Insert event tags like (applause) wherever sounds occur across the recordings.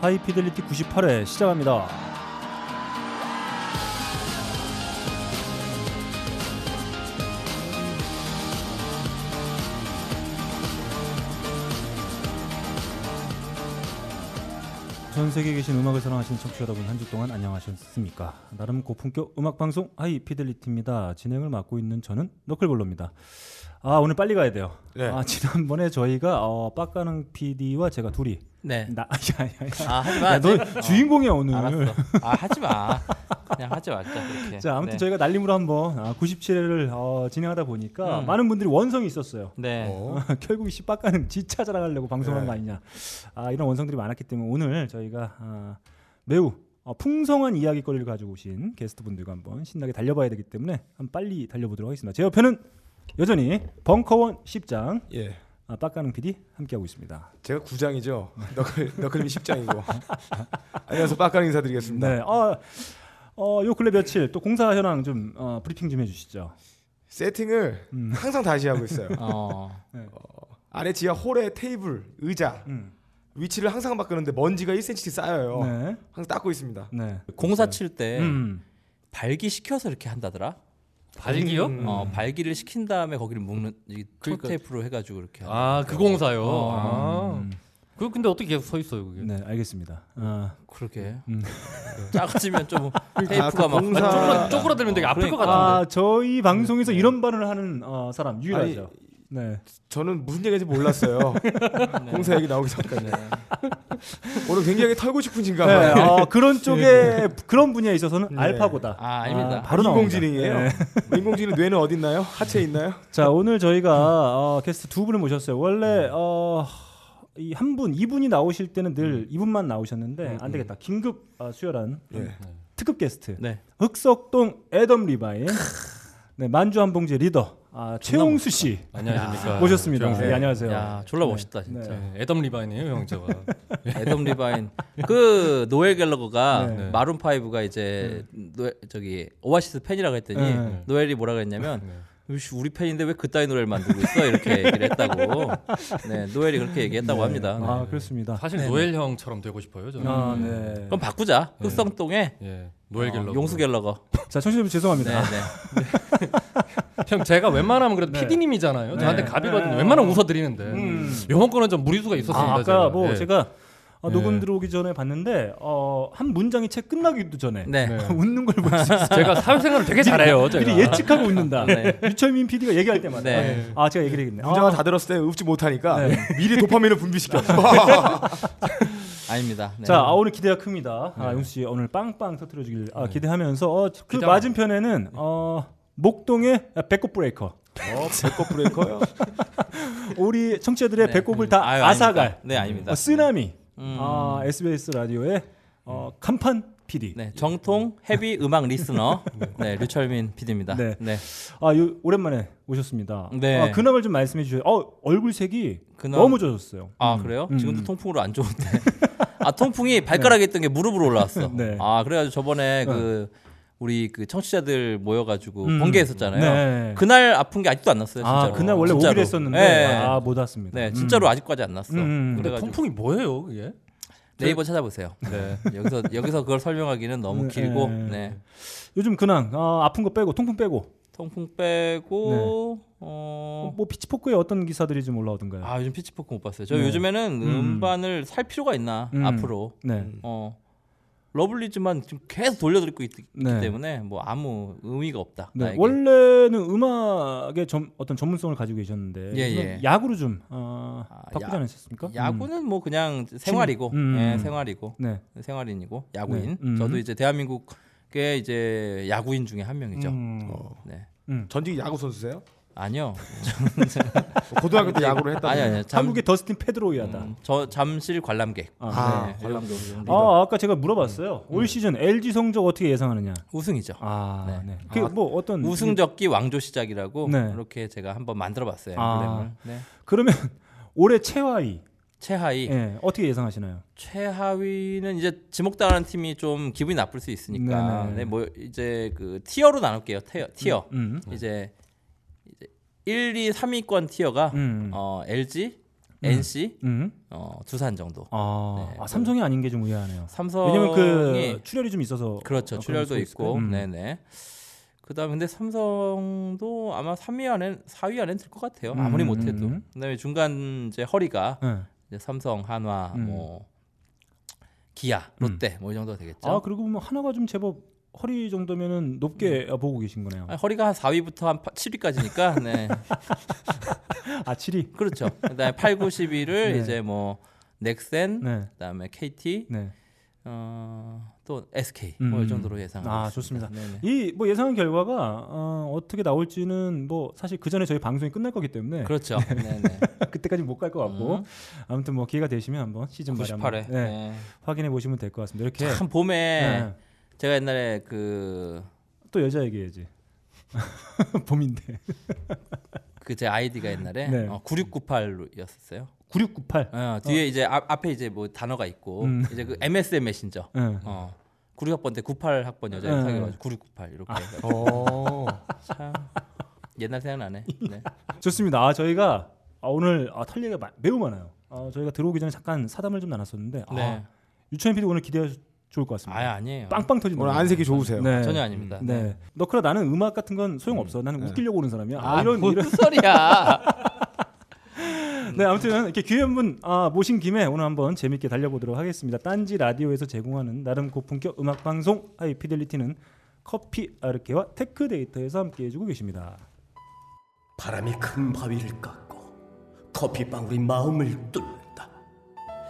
하이피델리티 98회 시작합니다. 전 세계에 계신 음악을 사랑하시는 청취자 여러분 한 주 동안 안녕하셨습니까? 나름 고품격 음악 방송 하이피델리티입니다. 진행을 맡고 있는 저는 너클볼로입니다. 아 오늘 빨리 가야 돼요. 네. 아 지난번에 저희가 어, 빡가능 PD와 제가 둘이 네. 나 (laughs) 야 야 야. 아 하지 마. 야, 너 주인공이야 오늘. 알았어. 아 하지 마. (laughs) 그냥 하지 말자 그렇게. 자 아무튼 네. 저희가 날림으로 한번 아, 97회를 어, 진행하다 보니까 음. 많은 분들이 원성이 있었어요. 네. 어. (laughs) 결국 이 빡가는 지 찾아가려고 방송한 네. 거 아니냐. 아, 이런 원성들이 많았기 때문에 오늘 저희가 아, 매우 어, 풍성한 이야기거리를 가지고 오신 게스트분들과 한번 신나게 달려봐야 되기 때문에 한번 빨리 달려보도록 하겠습니다. 제 옆에는 여전히 벙커원 10장 예. 아, 빡가능 PD 함께하고 있습니다. 제가 구장이죠. 너클 너클림이 10장이고. 안녕하세요. 빡가는 인사드리겠습니다. 네. 어, 어, 요 근래 며칠 또 공사 현황 좀 어, 브리핑 좀 해주시죠. 세팅을 음. 항상 다시 하고 있어요. 어. 안에 지하 홀에 테이블, 의자 음. 위치를 항상 바꾸는데 먼지가 1cm씩 쌓여요. 네. 항상 닦고 있습니다. 네. 공사 칠때 음. 발기 시켜서 이렇게 한다더라. 발기요? 음. 어 발기를 시킨 다음에 거기를 묶는 이 그러니까- 토테이프로 해가지고 이렇게. 아, 그 공사요. 어. 아. 음. 그 근데 어떻게 계속 서 있어요, 그게? 네, 알겠습니다. 아, 그러게. 음. (laughs) 작아지면 좀 아, 테이프가 그 막. 공사- 쪼그라 쪼그라들면 되게 아플 것 그러니까. 같은데. 아, 저희 방송에서 이런 반응을 하는 어, 사람 유일하죠. 네. 저는 무슨 얘기인지 몰랐어요. (laughs) 네. 공사 얘기 나오기 전까지. 네. 오늘 굉장히 털고 싶으신가 네, 봐요. 어, 그런 쪽에 그런 분야에 있어서는 네. 알파고다. 아 아닙니다. 바로 나옵니다. 인공지능이에요. 네. (laughs) 인공지능 뇌는 어디 있나요? 하체에 있나요? 자, 오늘 저희가 어, 게스트 두 분을 모셨어요. 원래 어, 이한 분, 이분이 나오실 때는 늘 이분만 나오셨는데 안 되겠다. 긴급 어, 수혈한 예. 특급 게스트. 네. 흑석동 애덤 리바인. 네, 만쥬한봉지 리더. 아, 최용수 씨 안녕하십니까. 모셨습니다. 네, 안녕하세요. 야 졸라 네. 멋있다 진짜. 네. 네, 애덤 리바인이에요, 형 저가. (laughs) 애덤 리바인 그 노엘 갤러거가 네. 마룬 파이브가 이제 노 저기 오아시스 팬이라고 했더니 네. 노엘이 뭐라 그랬냐면 네. "우리 팬인데 왜 그따위 노래를 만들고 있어 이렇게 얘기를 했다고 네 노엘이 그렇게 얘기했다고 합니다. 아, 그렇습니다. 사실 네, 노엘 형처럼 되고 싶어요, 저는. 아, 네. 그럼 바꾸자 흑성동에 예. 노엘 갤러. 용수 갤러거. 자, 청취자분 죄송합니다. 네, 네. (laughs) 형 제가 웬만하면 그래도 네. PD님이잖아요. 저한테 네. 갑이거든요. 네. 웬만하면 웃어 드리는데. 음. 이번 거는 좀 무리수가 있었습니다. 아, 아까 제가. 뭐 예. 제가 어, 녹음 네. 들어오기 전에 봤는데 어, 한 문장이 채 끝나기도 전에 네. 네. (laughs) 웃는 걸 볼 수 있어요. 제가 사회생활을 되게 잘해요. 제가. 미리 예측하고 웃는다. 네. 류철민 PD가 얘기할 때마다. 네. 아 제가 얘기를 했네. 문장을 아, 다 들었을 때 읊지 못하니까 네. 미리 도파민을 분비시켜. (laughs) 아닙니다. 네. 자 아, 오늘 기대가 큽니다. 아, 네. 용수 씨 오늘 빵빵 터트려 주길 아, 네. 기대하면서 어, 그 기대하고- 맞은편에는 어, 목동의 배꼽 breaker. 어, 배꼽 breaker요. (laughs) 우리 청취자들의 네. 배꼽을 다 아유, 앗아갈. 아닙니다. 네 아닙니다. 어, 쓰나미. 음. 아, SBS 라디오의 어, 간판 PD. 네 정통 heavy 음악 listener 네 류철민 PD입니다. 네. 네. 아, 요, 오랜만에 오셨습니다. 네. 아, 근황을 좀 말씀해 주세요. 어, 얼굴색이 근황- 너무 좋아졌어요. 아 음. 그래요? 음. 지금도 통풍으로 안 좋은데. 아 통풍이 발가락에 있던 게 무릎으로 올라왔어. 네. 아 그래 가지고 저번에 그 우리 그 청취자들 모여가지고 음. 번개했었잖아요. 네. 그날 아픈 게 아직도 안 났어요. 진짜로. 아, 그날 원래 진짜로. 오기로 했었는데 네. 아, 못 왔습니다. 네, 음. 진짜로 아직까지 안 났어. 음. 근데 그래가지고 통풍이 뭐예요, 그게? 네이버 찾아보세요. 네. 여기서 여기서 그걸 설명하기는 너무 네, 길고, 네. 네. 요즘 근황 아, 아픈 거 빼고 통풍 빼고 통풍 빼고 어. 뭐 피치포크에 어떤 기사들이 좀 올라오던가요? 아 요즘 피치포크 못 봤어요. 저 네. 요즘에는 음. 음반을 살 필요가 있나 음. 앞으로. 네. 어 러블리즈만 지금 계속 돌려드리고 있기 네. 때문에 뭐 아무 의미가 없다. 네. 원래는 음악의 점, 어떤 전문성을 가지고 계셨는데 예, 예. 야구로 좀 어, 아, 바꾸지 야- 않으셨습니까? 야구는 뭐 그냥 생활이고, 음. 예, 음. 생활이고, 음. 네. 생활인이고 야구인. 네. 음. 저도 이제 대한민국의 이제 야구인 중에 한 명이죠. 음. 어, 네. 음. 전직 야구 선수세요? 아니요. 고등학교 때 야구를 했다. 아니 아니. 잠, 한국의 더스틴 페드로이아다. 음, 저 잠실 관람객. 아, 아, 네. 관람도. 아, 아까 제가 물어봤어요. 올 시즌 LG 성적 어떻게 예상하느냐? 우승이죠. 아, 네. 네. 그 아, 뭐 어떤 우승 적기 왕조 시작이라고 네. 이렇게 제가 한번 만들어 봤어요. 아. 엠블렘을. 네. 그러면 (laughs) 올해 최하위 최하위, 예, 어떻게 예상하시나요? 최하위는 이제 지목당하는 팀이 좀 기분이 나쁠 수 있으니까. 네네. 네, 뭐 이제 그 티어로 나눌게요. 티어. 티어. 음. 이제 이제 1, 2, 3위권 티어가 음. 어, LG, NC, 음. 어, 두산 정도. 아, 네, 아, 삼성이 아닌 게 좀 의아하네요. 삼성이 왜냐면 그 출혈이 좀 있어서 그렇죠. 어, 그런 출혈도 있고? 음. 네네. 그다음에 근데 삼성도 아마 3위 안에 4위 안에 들것 같아요. 음, 아무리 못해도. 음. 그다음에 중간 이제 허리가 네. 이제 삼성, 한화, 음. 뭐 기아, 롯데 뭐 이 정도 되겠죠. 아 그리고 뭐 하나가 좀 제법 허리 정도면은 높게 보고 계신 거네요. 아니, 허리가 한 4위부터 한 7위까지니까 네. (laughs) 아 7위. 그렇죠. 그다음에 8, 9, 10위를 네. 이제 뭐 넥센, 네. 그다음에 KT, 네. 어, 또 SK 음. 뭐이 정도로 예상하고 아, 있습니다. 좋습니다. 네네. 이뭐 예상한 결과가 어, 어떻게 나올지는 뭐 사실 그 전에 저희 방송이 끝날 거기 때문에 그렇죠. 네네. (laughs) (laughs) 그때까지 못 갈 것 같고 음. 아무튼 뭐 기회가 되시면 한번 시즌 말에 한번 98회. 네, 네. 확인해 보시면 될 것 같습니다. 이렇게 참 봄에 네. 제가 옛날에 그 또 여자 얘기해야지. (laughs) 봄인데 그 제 아이디가 옛날에 네. 어, 9698였었어요. 9698. 어, 뒤에 이제 앞, 앞에 이제 뭐 단어가 있고 음. 이제 그 MSN 메신저. 네. 어. 96학번 때 98학번 여자 네. 사귀어가지고 9698 이렇게 해가지고 어. 참 옛날 생각나네. 네. (laughs) 좋습니다. 아, 저희가 아, 오늘 아, 털 얘기가 마- 매우 많아요. 아, 저희가 들어오기 전에 잠깐 사담을 좀 나눴었는데 아, 네. 유천현 PD 오늘 기대해도 좋을 것 같습니다. 아예 아니에요. 빵빵 터진다. 오늘 안색이 좋으세요. 네. 전혀 아닙니다. 네. 너크라 나는 음악 같은 건 소용 없어. 나는 네. 웃기려고 오는 사람이야. 아, 이런 뭔 이런. 소리야. (laughs) 네, 아무튼 이렇게 귀한 분 아, 모신 김에 오늘 한번 재밌게 달려보도록 하겠습니다. 딴지 라디오에서 제공하는 나름 고품격 음악 방송 하이 피델리티는 커피 아르케와 테크 데이터에서 함께 해주고 계십니다. 바람이 큰 바위를 깎고 커피 방울이 마음을 뚫는다.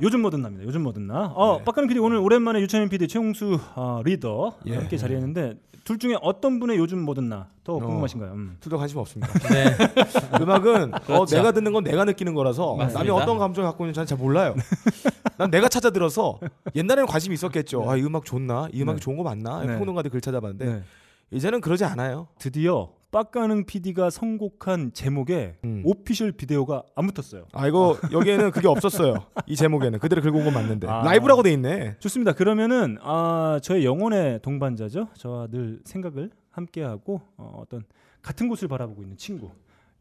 요즘 뭐든 납니다. 요즘 뭐든 나. 어, 네. 빡가는 PD 오늘 오랜만에 유천현 PD 최홍수 어, 리더 예. 함께 자리했는데 둘 중에 어떤 분의 요즘 뭐든 나더 어. 궁금하신가요? 음. 둘다 관심 없습니다. (laughs) 네. (laughs) 음악은 어, 그렇죠. 내가 듣는 건 내가 느끼는 거라서 맞습니다. 남이 어떤 감정을 갖고 있는지 잘 몰라요. (laughs) 난 내가 찾아 들어서 옛날에는 관심이 있었겠죠. 아, 이 음악 좋나? 이 음악이 네. 좋은 거 맞나? 네. 평론가들 글 찾아봤는데 네. 이제는 그러지 않아요. 드디어 빡가능 PD가 선곡한 제목에 음. 오피셜 비디오가 안 붙었어요. 아 이거 여기에는 그게 없었어요. 이 제목에는 그대로 긁고 온 건 맞는데 아. 라이브라고 돼 있네. 좋습니다. 그러면은 아, 저의 영혼의 동반자죠. 저와 늘 생각을 함께하고 어, 어떤 같은 곳을 바라보고 있는 친구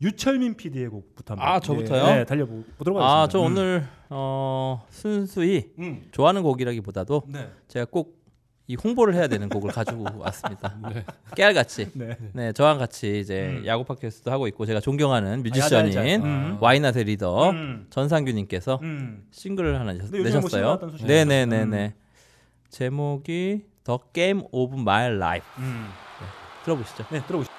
유철민 PD의 곡부터 한번 아, 저부터요? 네, 달려보도록 하겠습니다. 아, 저 음. 오늘 어, 순수히 음. 좋아하는 곡이라기보다도 네. 제가 꼭 이 홍보를 해야 되는 곡을 가지고 (laughs) 왔습니다. 깨알같이. 네. 네, 저랑 같이 이제 음. 야구 팟캐스트도 하고 있고 제가 존경하는 뮤지션인. 음. 와이낫의 리더 음. 전상규님께서 음. 싱글을 하나 내셨- 뭐 내셨어요. 네네네네. 있어요. 제목이 The Game of My Life. 음. 들어보시죠. 네, 들어보시죠.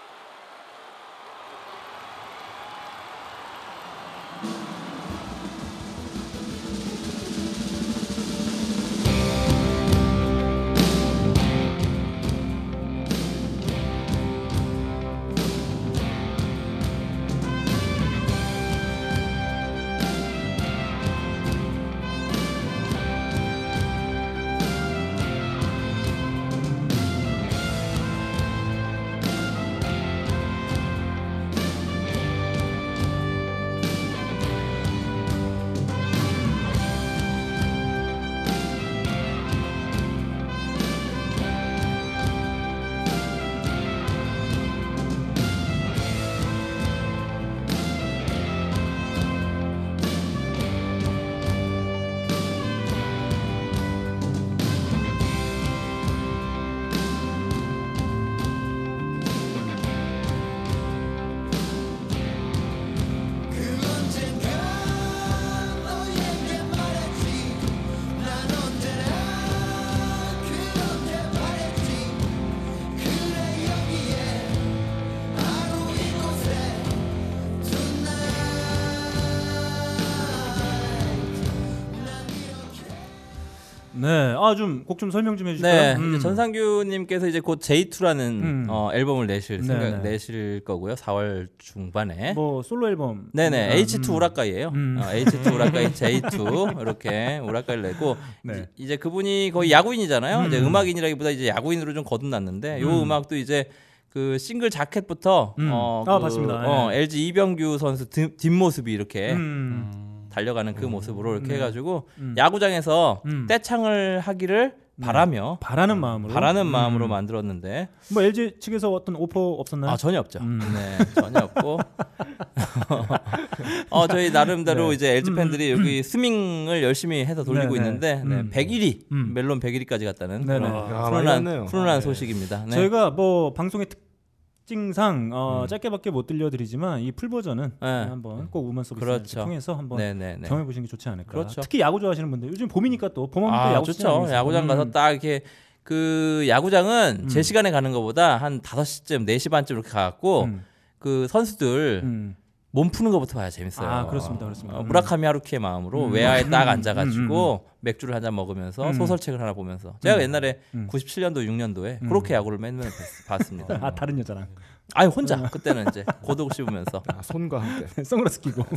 곡 좀 설명 좀 해주실까요? 네, 음. 전상규님께서 이제 곧 J2라는 음. 어, 앨범을 내실 네, 생각 네. 내실 거고요. 4월 중반에. 뭐 솔로 앨범. 네네 음, H2 음. 우라카이예요. 음. 어, H2 우라카이 J2 이렇게 우라카이를 내고 (laughs) 네. 이- 이제 그분이 거의 야구인이잖아요. 음. 이제 음악인이라기보다 이제 야구인으로 좀 거듭났는데 요 음. 음악도 이제 그 싱글 자켓부터 음. 어, 아, 그, 봤습니다. 어, 예. LG 이병규 선수 뒷, 뒷모습이 이렇게 음. 달려가는 그 모습으로 이렇게 네. 해가지고 음. 야구장에서 음. 떼창을 하기를 바라며 바라는 마음으로. 바라는 음. 마음으로 만들었는데 뭐 LG 측에서 어떤 오퍼 없었나요? 아 전혀 없죠. 음. 네 전혀 없고 (laughs) 어 저희 나름대로 네. 이제 LG 팬들이 여기 스밍을 열심히 해서 돌리고 네, 네. 있는데 네, 음. 101위 음. 멜론 101위까지 갔다는 네네. 그런 야, 많이 훈훈한 갔네요. 훈훈한 네. 소식입니다. 네. 저희가 뭐 방송의 특징상 어, 음. 짧게밖에 못 들려드리지만 이 풀 버전은 네. 한번 꼭 음원 서비스 그렇죠. 통해서 한번 네네네. 경험해 보시는 게 좋지 않을까. 그렇죠. 특히 야구 좋아하시는 분들 요즘 봄이니까 또 봄하면 또아 야구 시즌 좋죠. 야구장 가서 음. 딱 이렇게 그 야구장은 음. 제 시간에 가는 것보다 한 5시쯤 4시 반쯤 이렇게 가갖고 음. 그 선수들 음. 몸 푸는 것부터 봐야 재밌어요. 아, 그렇습니다. 그렇습니다. 어, 음. 무라카미 하루키의 마음으로 음. 외야에 딱 음. 앉아가지고 맥주를 한 잔 먹으면서 음. 소설책을 하나 보면서 제가 음. 옛날에 음. 97년도 6년도에 음. 그렇게 야구를 맨날 봤- 봤습니다. 아 다른 여자랑 아니 혼자 그때는 이제 고독 씹으면서 아, 손과 함께. (laughs) 선글라스 끼고. (laughs)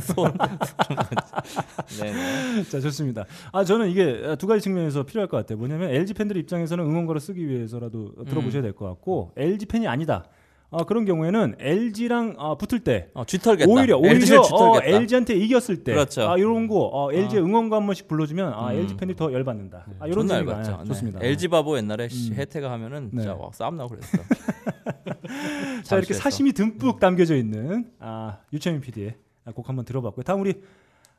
네. 자 좋습니다. 아 저는 이게 두 가지 측면에서 필요할 것 같아요. 뭐냐면 LG 팬들 입장에서는 응원가를 쓰기 위해서라도 들어보셔야 될 것 같고 LG 팬이 아니다. 아, 그런 경우에는 LG랑 아, 붙을 때 어, 쥐털겠다. 오히려 오히려 어, 쥐털겠다. LG한테 이겼을 때 그렇죠. 아, 이런 거 어, LG 응원가 한 번씩 불러주면 아, 음. LG 팬들이 더 열받는다. 아, 이런 얇았죠. 아, 좋습니다. 네. LG 바보 옛날에 음. 혜태가 하면은 네. 진짜 와, 싸움 나고 그랬어. (laughs) 자 이렇게. 사심이 듬뿍 담겨져 있는 아, 유채민 PD의 곡 한번 들어봤고요. 다음 우리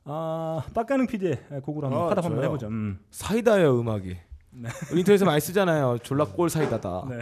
아, 빡가능 PD의 곡으로 한번 아, 파답 한번? 해보죠. 음. 사이다예요 음악이. 인터넷에 많이 쓰잖아요. 졸라 꼴 사이다다. 네.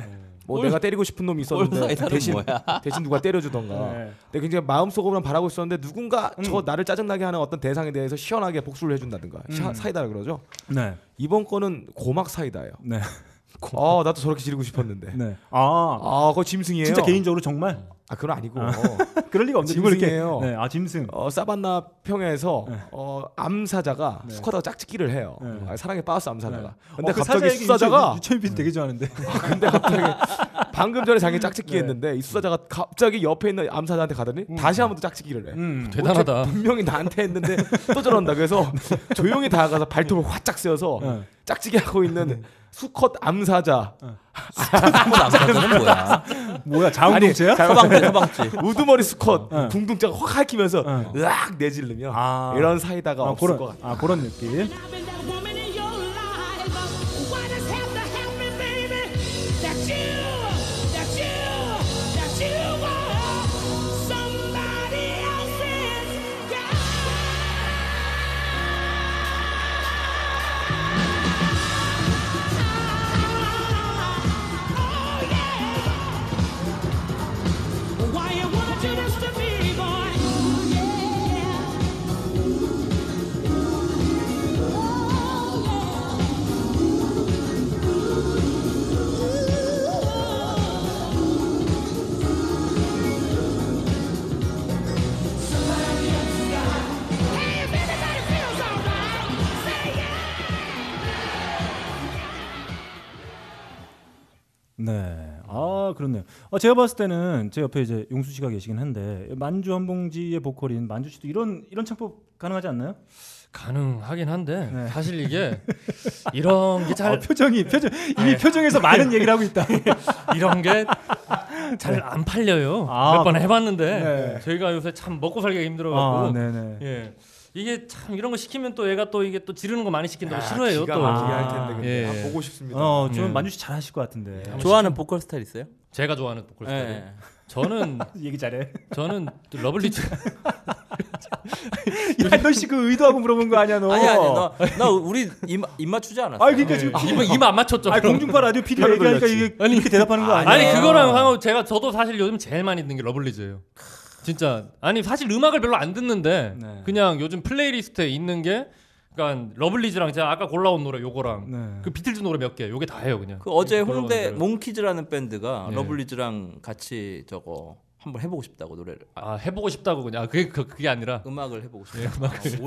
뭐 꼴- 내가 때리고 싶은 놈이 있었는데 대신 뭐야? (laughs) 대신 누가 때려주던가. 네. 내가 굉장히 마음속으로만 바라고 있었는데 누군가 음. 저 나를 짜증나게 하는 어떤 대상에 대해서 시원하게 복수를 해준다든가 샤- 음. 사이다라 그러죠. 네. 이번 거는 고막 사이다예요. 네. (laughs) 아 나도 저렇게 지르고 싶었는데. 네. 아, 아 그거 짐승이에요. 진짜 개인적으로 정말 아 그건 아니고. (laughs) 그럴 리가 없는데 짐승이에요. 네, 아 짐승. 어 사바나 평야에서 네. 어 암사자가 네. 수컷하고 짝짓기를 해요. 네. 아, 사랑에 빠졌어 암사자가. 네. 근데 어, 그 갑자기 사자 얘기 수사자가 유채- 유채민 되게 좋아하는데. 근데 갑자기 (laughs) 방금 전에 자기 짝짓기 네. 했는데 이 수사자가 갑자기 옆에 있는 암사자한테 가더니 다시 한번더 짝짓기를 해. 음. 대단하다. 분명히 나한테 했는데 또 저런다. 그래서 (laughs) 조용히 다가가서 발톱을 화짝 쐬어서 네. 짝짓기 하고 있는 수컷 암사자 한번 남자는 뭐야? 뭐야 자웅동체야? 서방지 서방지. 우두머리 수컷 네. 궁둥자가 확 핥히면서 네. 으악 내질르며 아. 이런 사이다가 아, 없을 그런 것 같아. 아 그런 느낌. 어, 제가 봤을 때는 제 옆에 이제 용수 씨가 계시긴 한데 만주 한 봉지의 보컬인 만주 씨도 이런 이런 창법 가능하지 않나요? 가능하긴 한데 네. 사실 이게 이런 게잘 아, 표정이 표정 이미 표정에서 많은 얘기를 하고 있다. (laughs) 이런 게 잘안 팔려요. 아, 몇번 해봤는데 네. 저희가 요새 참 먹고 살기가 힘들어갖고 아. 예 이게 참 이런 거 시키면 또 얘가 또 이게 또 지르는 거 많이 시킨다고 야, 싫어해요 기가 또. 막히게 아. 할 텐데 근데 예. 아, 보고 싶습니다. 어, 저는 예. 만주 씨 잘하실 것 같은데. 좋아하는 보컬 스타일 있어요? 제가 좋아하는 보컬 스타일. 네. 저는 (laughs) 얘기 잘해. 저는 러블리즈 야, 너씨 그 의도하고 물어본 거 아니야 너? 아니 아니 너, 나 우리 입, 입 맞추지 않았어. 아 그러니까 지금 이마 이마 안 맞췄죠. 아 공중파 라디오 별로 얘기하니까. 이게 이렇게 대답하는 거 아니야? 아니 그거랑 상관 제가 저도 사실 요즘 제일 많이 듣는 게 러블리즈예요. 진짜 아니 사실 음악을 별로 안 듣는데 네. 그냥 요즘 playlist에 있는 게 그러니까 러블리즈랑 제가 아까 골라온 노래 요거랑 네. 그 비틀즈 노래 몇 개 요게 다예요 그냥. 그 어제 홍대. 몽키즈라는 밴드가 네. 러블리즈랑 같이 저거 한번 해보고 싶다고 노래를 아, 아 해보고 싶다고 그냥 아, 그게 그, 그게 아니라 음악을 해보고 싶다.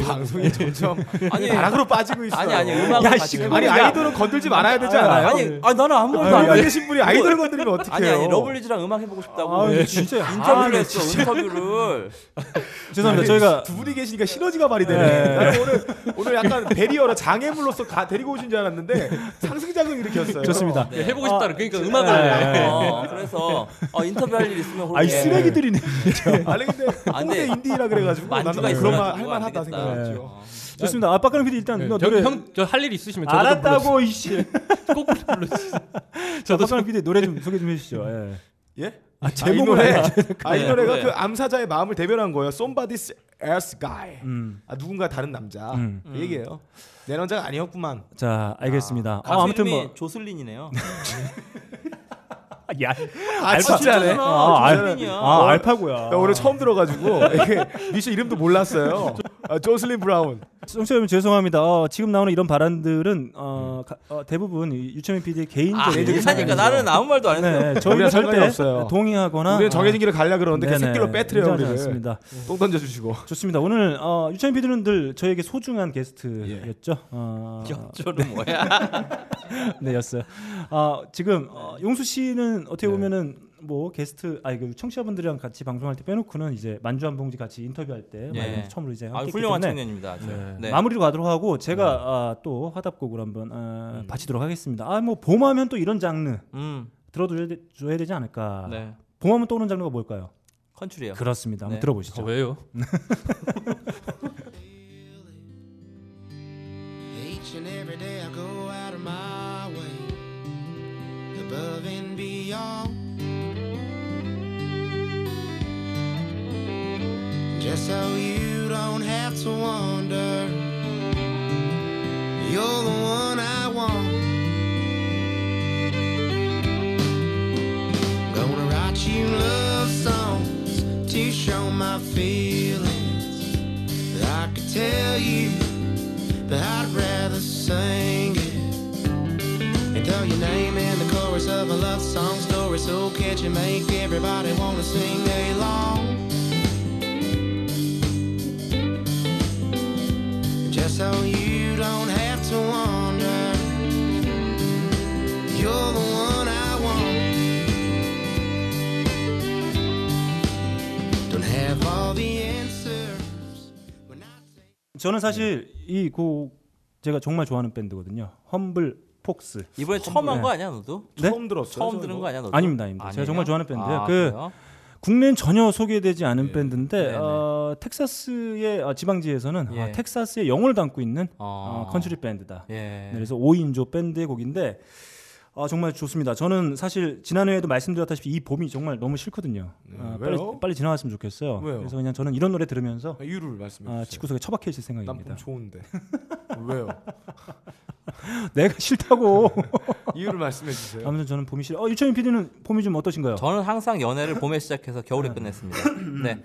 방송이 점점 (laughs) 아니 나락으로 빠지고 있어요. 아니 아니 음악을 야, 씨, 아니. 아이돌은 건들지 말아야 되지 않아요? 아니 아니 나는 아무 말도 안. 계신 분이 아이돌을 건드리면 어떡해요? 아니 아니 러블리즈랑 음악 해보고 싶다고 아, 진짜 인터뷰를 아, 네, 했어 인터뷰를 (laughs) 죄송합니다. 저희가 두 분이 계시니까 시너지가 발휘 되네. 네. 오늘 오늘 약간 barrier로 장애물로서 가, 데리고 오신 줄 알았는데 상승작용 일으켰어요. 좋습니다. 네. 해보고 싶다 그러니까 음악을 네. 해. 어, 그래서 어, 인터뷰 할 일 있으면 그렇게 쓰레기들이네. (laughs) 아니 근데 안 홍대 돼. 인디라 그래가지고 나는 그런 말 있어가지고 할만 안 하다 되겠다. 생각했죠. 어. 좋습니다. 아 박가능 PD 일단 네, 노래 형, 저할일 있으시면 저도 알았다고 이씨. (laughs) 꼭 불러주세요. 저 박가능 PD 노래 좀 소개 좀 해주시죠. 예. 예? 아 아, 이 제목을 노래 아, 이 네, 노래가 네. 그 암사자의 마음을 대변한 거예요. Somebody's else guy. 음. 아, 누군가 다른 남자. 음. 그 얘기예요. 내 남자가 아니었구만. 자 알겠습니다. 가수 아, 아무튼 뭐 조슬린이네요. (laughs) 야, 아, 진짜네. 아, 알, 조슬린이야. 아 알파고야. 나 오늘 처음 들어가지고 (laughs) 미션 이름도 몰랐어요. 아, 조슬린 브라운. 청취자 여러분 죄송합니다. 어, 지금 나오는 이런 발언들은 어, 가- 어, 대부분 이 유채민 PD의 개인적인 아, 그러니까 나는 아무 말도 안 했어요. 네, 저희는 우리랑 상관이 절대 없어요. 동의하거나 우리는 정해진 길을 가려 그러는데 그 네네, 새끼로 빼트려요 인정하지 우리를. 않습니다. 똥 던져주시고. 좋습니다. 오늘 어, 유채민 PD는 늘 저에게 소중한 게스트였죠. 어, 격조는 뭐야? (laughs) 네 였어요. 아 지금 어, 용수 씨는 어떻게 보면은 뭐 게스트 아니 그 청취자분들이랑 같이 방송할 때 빼놓고는 이제 만주 한 봉지 같이 인터뷰할 때 예. 많이 처음으로 이제 아, 훌륭한 청년입니다. 네. 네. 마무리로 가도록 하고 제가 아, 또 화답곡을 한번 아, 바치도록 하겠습니다. 아 뭐 봄하면 또 이런 장르 음, 들어줘야 되, 되지 않을까. 네. 봄하면 떠오르는 장르가 뭘까요? 컨츄리요. 그렇습니다. 한번 네. 들어보시죠. 어, 왜요? (laughs) Each and every day I go out of my way, above and beyond. Just so you don't have to wonder, you're the one I want. Gonna write you love songs to show my feelings. I could tell you but I'd rather story so catchy, make everybody wanna sing along. Just so you don't have to wonder, you're the one I want. Don't have all the answers. 저는 사실 이 곡 제가 정말 좋아하는 밴드거든요. 험블 폭스. 이번에 처음 한거 아니야, 너도? 네? 처음 들었어요. 처음 들은 뭐. 거 아니야, 너도? 아닙니다, 아닙니다. 제가 아니에요? 정말 좋아하는 밴드예요. 아, 그 그래요? 국내엔 전혀 소개되지 않은 밴드인데 네네. 어, 텍사스의 어, 지방지에서는 예. 어, 텍사스의 영혼을 담고 있는 어. 어, 컨트리 밴드다. 예. 네, 그래서 5인조 밴드의 곡인데 아, 정말 좋습니다. 저는 사실 지난해에도 말씀드렸다시피 이 봄이 정말 너무 싫거든요. 아, 빨리? 빨리 지나갔으면 좋겠어요. 왜요? 그래서 그냥 저는 이런 노래 들으면서 아, 이유를 말씀해 아, 주세요. 집구석에 처박혀 있을 생각입니다. 좋은데. (laughs) 왜요? (laughs) 내가 싫다고. (laughs) 이유를 말씀해 주세요. 아무튼 저는 봄이 싫어. 어, 유채민 PD는 봄이 좀 어떠신가요? 저는 항상 연애를 봄에 시작해서 겨울에 끝냈습니다. 네.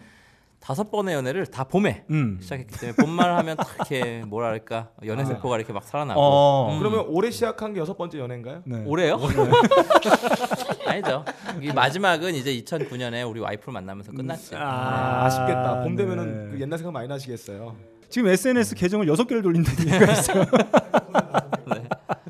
다섯 번의 연애를 다 봄에 음. 시작했기 때문에 봄말 하면 딱 이렇게 뭐랄까 연애 세포가 이렇게 막 살아나고 어. 음. 그러면 올해 시작한 게 여섯 번째 연애인가요? 네. 올해요? (laughs) 아니죠. 이 마지막은 이제 2009년에 우리 와이프를 만나면서 끝났죠. 아, 아쉽겠다. 봄 네. 되면은 그 옛날 생각 많이 나시겠어요. 지금 SNS 계정을 여섯 개를 돌린다는 얘기가 있어요. (laughs)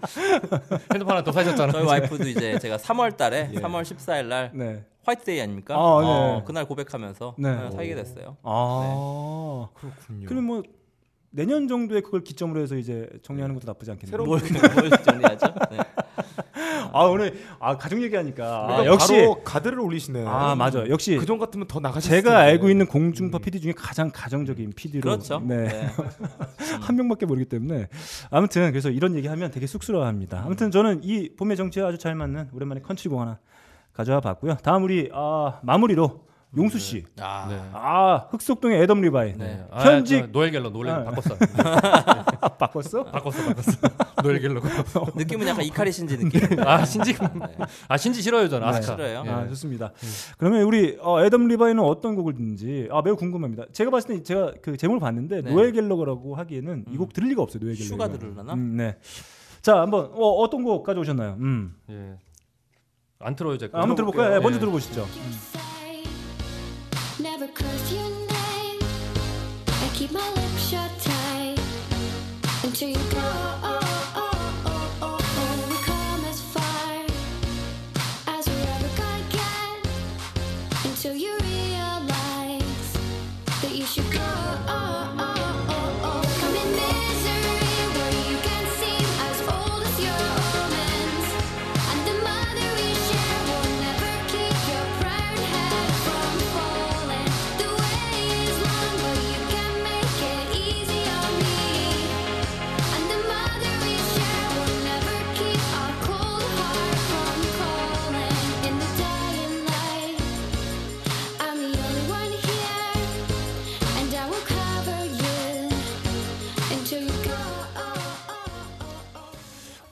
(laughs) 핸드폰 하나 더 사셨잖아. 저희 와이프도 이제 제가 3월 달에 예. 3월 14일 날 네. 화이트데이 아닙니까? 아, 어, 네. 그날 고백하면서 네. 어, 사귀게 됐어요. 아. 그렇군요. 그럼 뭐 내년 정도에 그걸 기점으로 해서 이제 정리하는 것도 나쁘지 않겠네요. 새로운 뭘, (laughs) 뭘 정리하죠? 네. 아 오늘 아 가족 얘기하니까 그러니까 아, 역시 바로 가드를 올리시네. 아 맞아 역시 그전 같으면 더 나가셨을 제가 텐데. 알고 있는 공중파 PD 중에 가장 가정적인 PD로 그렇죠. 네. 네. (laughs) 한 명밖에 모르기 때문에 아무튼 그래서 이런 얘기하면 되게 쑥스러워합니다. 아무튼 저는 이 봄의 정취에 아주 잘 맞는 오랜만에 컨트리곡 하나 가져와 봤고요. 다음 우리 아, 마무리로 용수 씨. 아, 네. 아 흑석동의 애덤 리바이. 네. 아, 현직 저 노엘 갤러 노엘 아. 바꿨어. 아, (laughs) 바꿨어? 바꿨어, 바꿨어. (laughs) 노엘 갤러. 느낌은 약간 이카리 신지 느낌. (laughs) 아 신지. 아 신지 싫어요 저는. 아, 아스카. 싫어요? 예. 아 좋습니다. 그러면 우리 어, 애덤 리바이는 어떤 곡을 듣는지 아 매우 궁금합니다. 제가 봤을 때 제가 그 제목을 봤는데 네. 노엘 갤러라고 하기에는 이곡 들을 리가 없어요. 노엘 갤러. 슈가 들으려나? 음, 네. 자 한번 어, 어떤 곡 가져오셨나요? 음. 예. 안 틀어요 제가. 아, 한번 들어볼까요? 네, 예. 먼저 들어보시죠. keep my lips shut tight until you go.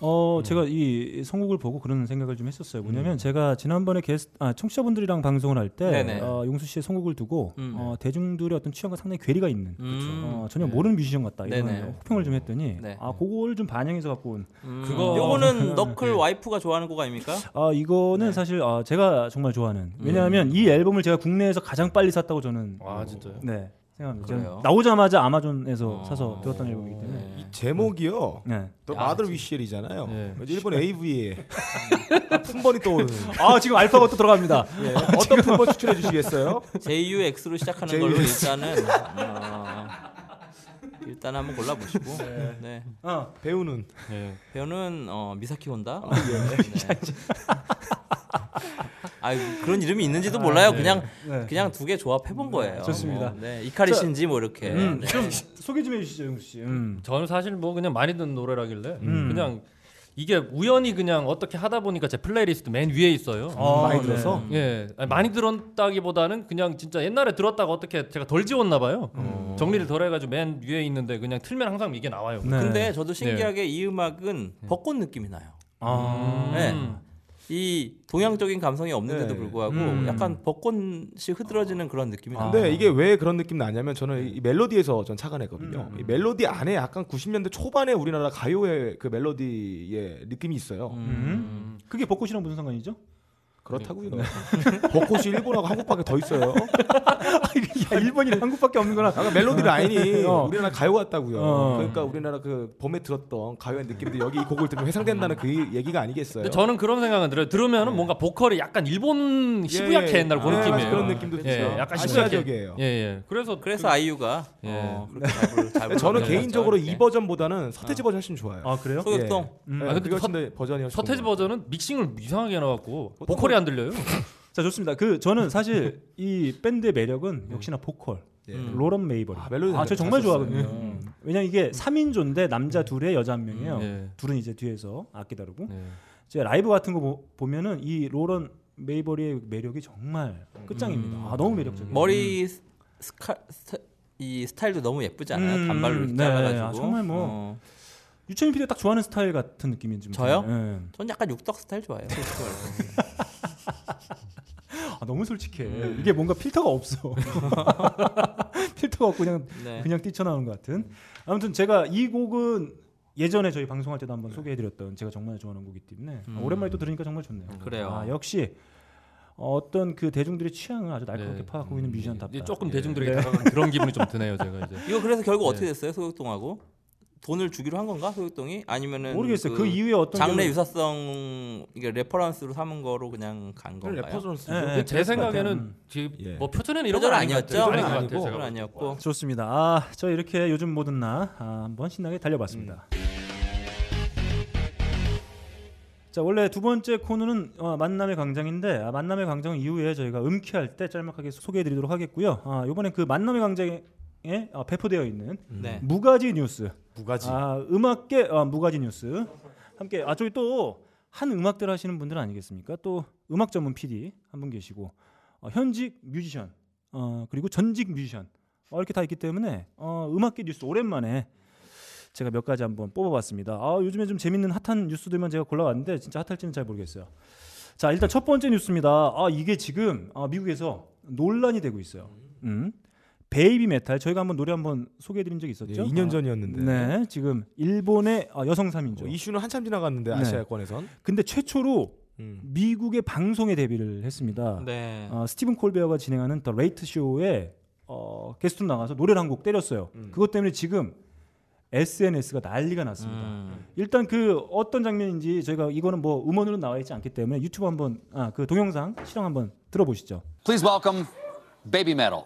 어 제가 이 선곡을 보고 그런 생각을 좀 했었어요. 뭐냐면 제가 지난번에 게스트 아 청취자분들이랑 방송을 할때 네네. 어, 용수 씨의 선곡을 두고 음. 어, 대중들의 어떤 취향과 상당히 괴리가 있는 음. 어, 전혀 모르는 뮤지션 같다 이런 네네. 호평을 좀 했더니 네. 아 그걸 좀 반영해서 갖고 온 음, 그거- 요거는 너클 와이프가 좋아하는 곡 아닙니까? 아 이거는 네. 사실 아, 제가 정말 좋아하는 왜냐하면 이 앨범을 제가 국내에서 가장 빨리 샀다고 저는 아 진짜요? 네 생각합니다. 나오자마자 아마존에서 어. 사서 들었던 앨범이기 때문에 네. 이 제목이요. 네. 또 야, 마더. 위시엘이잖아요. 예. 일본 AV에 (laughs) 품번이 떠오르는. 아 지금 알파가 또 들어갑니다. 예. 어떤 품번 추천해 주시겠어요? JUX로 시작하는 JUX. 걸로 일단은 어, 일단 한번 골라보시고 네. 어. 배우는 예. 배우는 어, 미사키 혼다. 아, 예. (laughs) 네. 아 그런 이름이 있는지도 몰라요. 그냥 네. 그냥 두 개 조합해 본 거예요. 좋습니다. 뭐, 네, 이카리 신지 뭐 이렇게. 음, 네. 좀 소개 좀 해주시죠, 용수 씨. 음. 저는 사실 뭐 그냥 많이 듣는 노래라길래 음. 그냥 이게 우연히 그냥 어떻게 하다 보니까 제 플레이리스트 맨 위에 있어요. 아, 많이 네. 들어서 예, 아니, 많이 들었다기보다는 그냥 진짜 옛날에 들었다가 어떻게 제가 덜 지웠나 봐요. 정리를 덜 해가지고 맨 위에 있는데 그냥 틀면 항상 이게 나와요. 네. 근데 저도 신기하게 이 음악은 벚꽃 느낌이 나요. 아. 네. 이 동양적인 감성이 없는데도 네. 불구하고 음. 약간 벚꽃이 흐드러지는 그런 느낌이 나요. 근데 이게 왜 그런 느낌 나냐면 저는 이 멜로디에서 전 착안했거든요. 음. 이 멜로디 안에 약간 90년대 초반에 우리나라 가요의 그 멜로디의 느낌이 있어요. 음. 그게 벚꽃이랑 무슨 상관이죠? 그렇다고요. (laughs) 벚꽃이 일본하고 한국밖에 더 있어요. (laughs) 야, 일본이랑 한국밖에 없는 거나. 약간 멜로디 라인이 (laughs) 어. 우리나라 가요 같다고요. 어. 그러니까 우리나라 그 봄에 들었던 가요의 느낌도 여기 이 곡을 들으면 회상된다는 그 얘기가 아니겠어요. 저는 그런 생각은 들어요. 들으면은 뭔가 보컬이 약간 일본 시부야계 예, 예. 옛날 그 아, 느낌이에요. 그런 느낌도 예, 있어요. 약간 아시아적이에요. 예, 예. 그래서 그래서 아이유가 예. 어, 그렇게 잘, (laughs) 저는 개인적으로. 이 버전보다는 서태지 버전 훨씬 좋아요. 아 그래요? 소격동 음. 예, 아, 근데 서- 더 버전이 서태지 버전은 믹싱을 이상하게 해 놔 갖고 어떤 보컬이 안 들려요. (laughs) 자 좋습니다. 그 저는 (laughs) 사실 이 밴드의 매력은 역시나 보컬. 예. 음. 로런 메이버리. 아, 멜로디 아, 저 정말. 좋아하거든요. 음. 왜냐 이게 3인조인데 남자 둘에 여자 한 명이에요. 예. 둘은 이제 뒤에서 악기 다루고. 예. 제 라이브 같은 거 보, 보면은 이 로런 메이버리의 매력이 정말 끝장입니다. 아 너무 매력적이에요. 머리 스카, 스, 이 스타일도 너무 예쁘지 않아요? 음, 단발로 이렇게 네. 잘라가지고. 아, 정말 뭐. 어, 류철민 PD가 딱 좋아하는 스타일 같은 느낌이 좀 저요? 들어요. 예. 전 약간 육덕 스타일 좋아해요. (laughs) 아, 너무 솔직해. 음. 이게 뭔가 필터가 없어. (laughs) 필터가 없고 그냥 네. 그냥 뛰쳐나오는 것 같은. 아무튼 제가 이 곡은 예전에 저희 방송할 때도 한번 소개해드렸던 제가 정말 좋아하는 곡이기 때문에 음. 오랜만에 또 들으니까 정말 좋네요. 그래요. 아, 역시 어떤 그 대중들의 취향을 아주 날카롭게 네. 파악하고 있는 뮤지션답다. 이제 조금 예. 대중들에게 네. 다가간 그런 기분이 좀 (laughs) 드네요, 제가 이제. 이거 그래서 결국 네. 어떻게 됐어요? 소격동하고 돈을 주기로 한 건가? 소격동이 아니면은 모르겠어요. 그, 이후에 어떤 장래 경우- 유사성 이게 reference로 삼은 거로 그냥 간. 건가요? reference. 예, 예, 근데 제 생각에는. 지금 예. 뭐 표절이네 이런 건 아니었죠? 아닌 것 아니고. 같아요, 아니었고 좋습니다. 아, 저 이렇게 요즘 모든 나 아, 한번 신나게 달려봤습니다. 자 원래 두 번째 코너는 어, 만남의 광장인데 아, 만남의 광장 이후에 저희가 음키할 때 짤막하게 소개해드리도록 하겠고요. 아, 이번에 그 만남의 광장에 어, 배포되어 있는 네. 무가지 뉴스, 무가지. 아, 음악계 어, 무가지 뉴스 함께 아 저기 또한 음악들 하시는 분들 아니겠습니까? 또 음악 전문 PD 한 분 계시고 어, 현직 뮤지션 어, 그리고 전직 뮤지션 어, 이렇게 다 있기 때문에 어, 음악계 뉴스 오랜만에 제가 몇 가지 한번 뽑아봤습니다. 아, 요즘에 좀 재밌는 핫한 뉴스들만 제가 골라왔는데 진짜 hot할지는 잘 모르겠어요. 자 일단 첫 번째 뉴스입니다. 아 이게 지금 아, 미국에서 논란이 되고 있어요. 음. 베이비 메탈 저희가 한번 노래 한번 소개해드린 적 예, 있었죠? 2년 전이었는데. 네, 지금 일본의 아, 여성 3인조. 어, 이슈는 한참 지나갔는데 네. 아시아권에선 근데 최초로 음. 미국의 방송에 데뷔를 했습니다. 네. 어, 스티븐 콜베어가 진행하는 The Late Show에 어, 게스트로 나가서 노래를 한 곡 때렸어요. 그것 때문에 지금 SNS가 난리가 났습니다. 음. 일단 그 어떤 장면인지 저희가 이거는 뭐 음원으로 나와 있지 않기 때문에 유튜브 한번 아, 그 동영상 실황 한번 들어보시죠. Please welcome Baby Metal.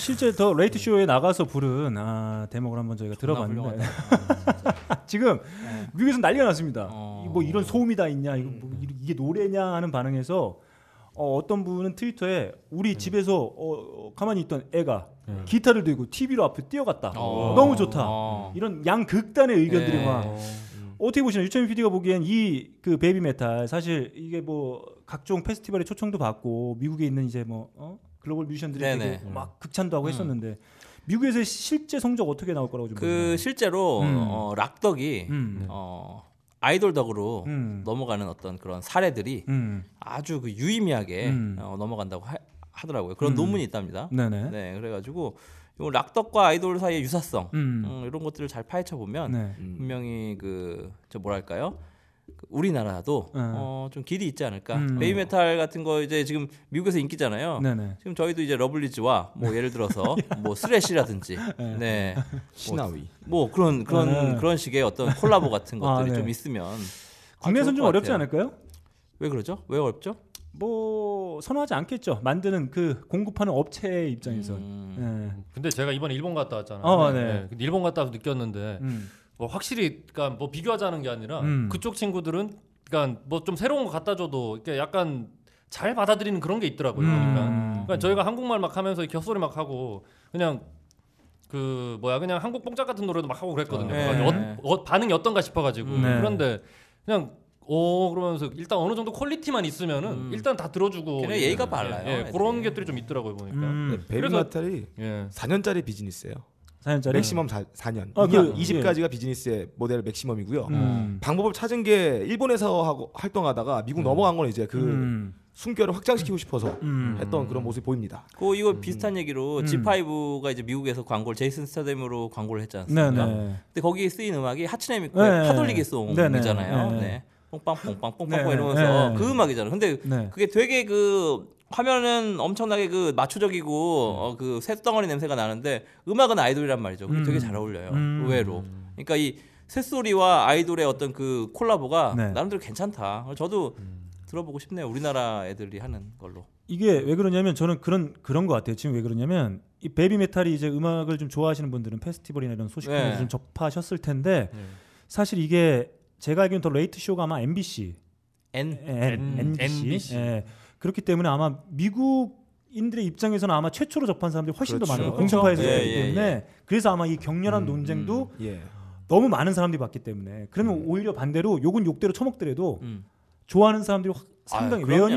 실제 The Late Show에 나가서 부른 아, 대목을 한번 저희가 들어봤는데 (laughs) 지금 미국에서 난리가 났습니다. 어. 이뭐 이런 소음이 다 있냐, 이거 뭐 이- 이게 노래냐 하는 반응에서 어, 어떤 분은 트위터에 우리 집에서 어, 어, 가만히 있던 애가 기타를 들고 TV로 앞에 뛰어갔다. 어. 너무 좋다. 어. 이런 양극단의 의견들이 네. 막 어떻게 보시나요? 류철민 PD가 보기엔 이 그 베이비 메탈 사실 이게 뭐 각종 페스티벌에 초청도 받고 미국에 있는 이제 뭐 어? 글로벌 뮤지션들이 네네. 되게 막 극찬도 하고 음. 했었는데 미국에서 실제 성적 어떻게 나올 거라고 좀 그 보시나요? 실제로 음. 어, 락덕이 음. 어, 아이돌 덕으로 음. 넘어가는 어떤 그런 사례들이 음. 아주 그 유의미하게 음. 어, 넘어간다고 하, 더라고요 그런 음. 논문이 있답니다. 네네. 네, 그래가지고 요 락덕과 아이돌 사이의 유사성 음. 음, 이런 것들을 잘 파헤쳐 보면 네. 분명히 그 저 뭐랄까요? 그 우리나라도 네. 어, 좀 길이 있지 않을까. 음. 베이비메탈 같은 거 이제 지금 미국에서 인기잖아요. 네네. 지금 저희도 이제 러블리즈와 뭐 예를 들어서 (laughs) 뭐 thrash라든지 네. 시나위. 뭐 그런 그런 네. 그런 식의 어떤 콜라보 같은 아, 것들이 네. 좀 있으면 국내선 좋을 좀것 어렵지 같아요. 않을까요? 왜 그러죠? 왜 어렵죠? 뭐 선호하지 않겠죠. 만드는 그 공급하는 업체의 입장에서. 음. 네. 근데 제가 이번에 일본 갔다 왔잖아요. 어, 네. 근데 일본 갔다 와서 느꼈는데 음. 뭐 확실히 그러니까 뭐 비교하자는 게 아니라 음. 그쪽 친구들은 그러니까 뭐 좀 새로운 거 갖다 줘도 이렇게 약간 잘 받아들이는 그런 게 있더라고요. 음. 그러니까, 그러니까 저희가 한국말 막 하면서 이렇게 헛소리 막 하고 그냥 그 뭐야 그냥 한국 뽕짝 같은 노래도 막 하고 그랬거든요. 네. 그러니까 어, 어, 반응이 어떤가 싶어가지고 네. 그런데 그냥 오 그러면서 일단 어느 정도 퀄리티만 있으면은 음. 일단 다 들어주고 걔네 예의가 발라요, 예, 예, 애들이. 그런 것들이 좀 있더라고요 보니까. 음. 네, 베리마탈이 예. 4년짜리 비즈니스예요. 4년짜리. 맥시멈 4, 4년. 아, 그, 20까지가 비즈니스의 모델 맥시멈이고요. 음. 방법을 찾은 게 일본에서 하고 활동하다가 미국 넘어간 건 이제 그 음. 숨결을 확장시키고 싶어서 음. 했던 그런 모습이 보입니다. 그 이거 비슷한 얘기로 음. G5가 이제 미국에서 광고를 제이슨 스타뎀으로 광고를 했지 않습니까? 네네. 근데 거기에 쓰인 음악이 하츠네 미코의 네. 파돌리기. 송이잖아요. 네. 네. 뽕빵 뽕빵 뽕빵 네. 이러면서 네. 그 음악이잖아요. 근데 네. 그게 되게 그 화면은 엄청나게 그 마초적이고 어, 그 새덩어리 냄새가 나는데 음악은 아이돌이란 말이죠. 그게 음. 되게 잘 어울려요. 음. 의외로. 그러니까 이 새소리와 아이돌의 어떤 그 콜라보가 네. 나름대로 괜찮다. 저도 들어보고 싶네요. 우리나라 애들이 하는 걸로. 이게 왜 그러냐면 저는 그런 그런 것 같아요. 지금 왜 그러냐면 이 베이비 메탈이 이제 음악을 좀 좋아하시는 분들은 페스티벌이나 이런 소식을 네. 좀 접하셨을 텐데 사실 이게 제가 알기로는 The Late Show가 아마 MBC, N N, N- NBC, NBC. 예. 그렇기 때문에 아마 미국인들의 입장에서는 아마 최초로 접한 사람들이 훨씬 더 그렇죠. 많은 공중파에서 그렇죠. 봤기 예, 예, 때문에 그래서 아마 이 격렬한 논쟁도 예. 너무 많은 사람들이 봤기 때문에 그러면 오히려 반대로 욕은 욕대로 처먹더라도 음. 좋아하는 사람들이 확- 상당히 아유, 외연이.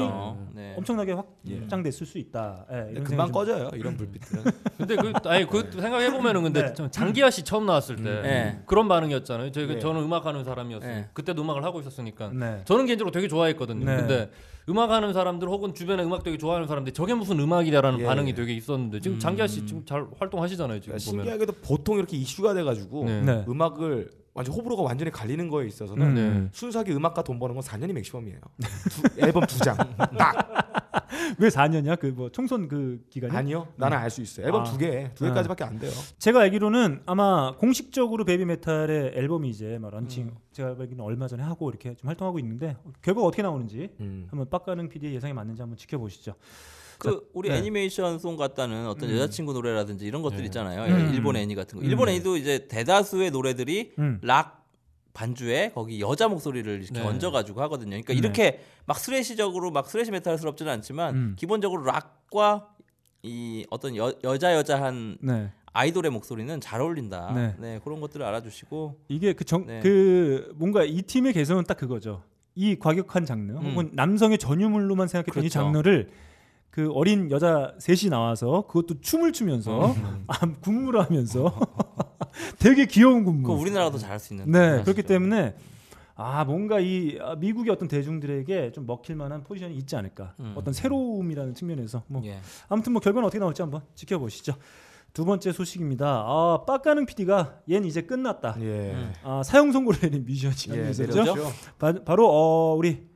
네. 엄청나게 예. 확장됐을 수 있다. 예, 이런 금방 생각이 좀- 꺼져요. 이런 불빛들은. (laughs) 근데 그 아니 그 생각해 보면은 근데 네. 좀 장기하 씨 처음 나왔을 때 네. 그런 반응이었잖아요. 저희 그 네. 저는 음악하는 사람이었어요. 네. 그때도 음악을 하고 있었으니까. 네. 저는 개인적으로 되게 좋아했거든요. 네. 근데 음악하는 사람들 혹은 주변에 음악 되게 좋아하는 사람들 저게 무슨 음악이다라는 예, 반응이 예. 되게 있었는데 지금 음. 장기하 씨 지금 잘 활동하시잖아요. 지금 그러니까 보면. 신기하게도 보통 이렇게 이슈가 돼가지고 네. 네. 음악을 완전 호불호가 완전히 갈리는 거에 있어서는 음. 네. 순수하게 음악과 돈 버는 건 4년이 맥시멈이에요. 두- 앨범 두 장. (laughs) 딱. 왜 4년이야? 그 뭐 총선 그 기간이? 아니요, 나는 알 수 있어요. 앨범 아. 두 개, 두 개까지밖에 안 돼요. 제가 알기로는 아마 공식적으로 베이비 메탈의 앨범이 이제 막 런칭 음. 제가 알기로는 얼마 전에 하고 이렇게 좀 활동하고 있는데 결과가 어떻게 나오는지 음. 한번 빡가능 PD의 예상이 맞는지 한번 지켜보시죠. 그 우리 네. 애니메이션 song 같다는 어떤 음. 여자친구 노래라든지 이런 것들 네. 있잖아요. 음. 일본 애니 같은 거. 음. 일본 애니도 이제 대다수의 노래들이 음. 락 반주에 거기 여자 목소리를 이렇게 네. 얹어가지고 하거든요. 그러니까 네. 이렇게 막 스레시적으로 막 스레시 메탈스럽지는 않지만 음. 기본적으로 락과 이 어떤 여, 여자 여자한 네. 아이돌의 목소리는 잘 어울린다. 네. 네, 그런 것들을 알아주시고 이게 그정그 네. 뭔가 이 팀의 개성은 딱 그거죠. 이 과격한 장르 음. 혹은 남성의 전유물로만 생각했던 이 그렇죠. 장르를 그 어린 여자 셋이 나와서 그것도 춤을 추면서 음. (laughs) 아, 군무를 하면서 (laughs) 되게 귀여운 군무. 그 우리나라도 잘할 수 있는. 네, 그렇기 때문에 아 뭔가 이 아, 미국의 어떤 대중들에게 좀 먹힐 만한 포지션이 있지 않을까. 음. 어떤 새로움이라는 측면에서 뭐 예. 아무튼 뭐 결과는 어떻게 나올지 한번 지켜보시죠. 두 번째 소식입니다. 아, 빡가능 PD가 얘는 이제 끝났다. 예. 음. 아, 사형 선고를 내린 뮤지션이 예, 예, 있었죠. 바로 어, 우리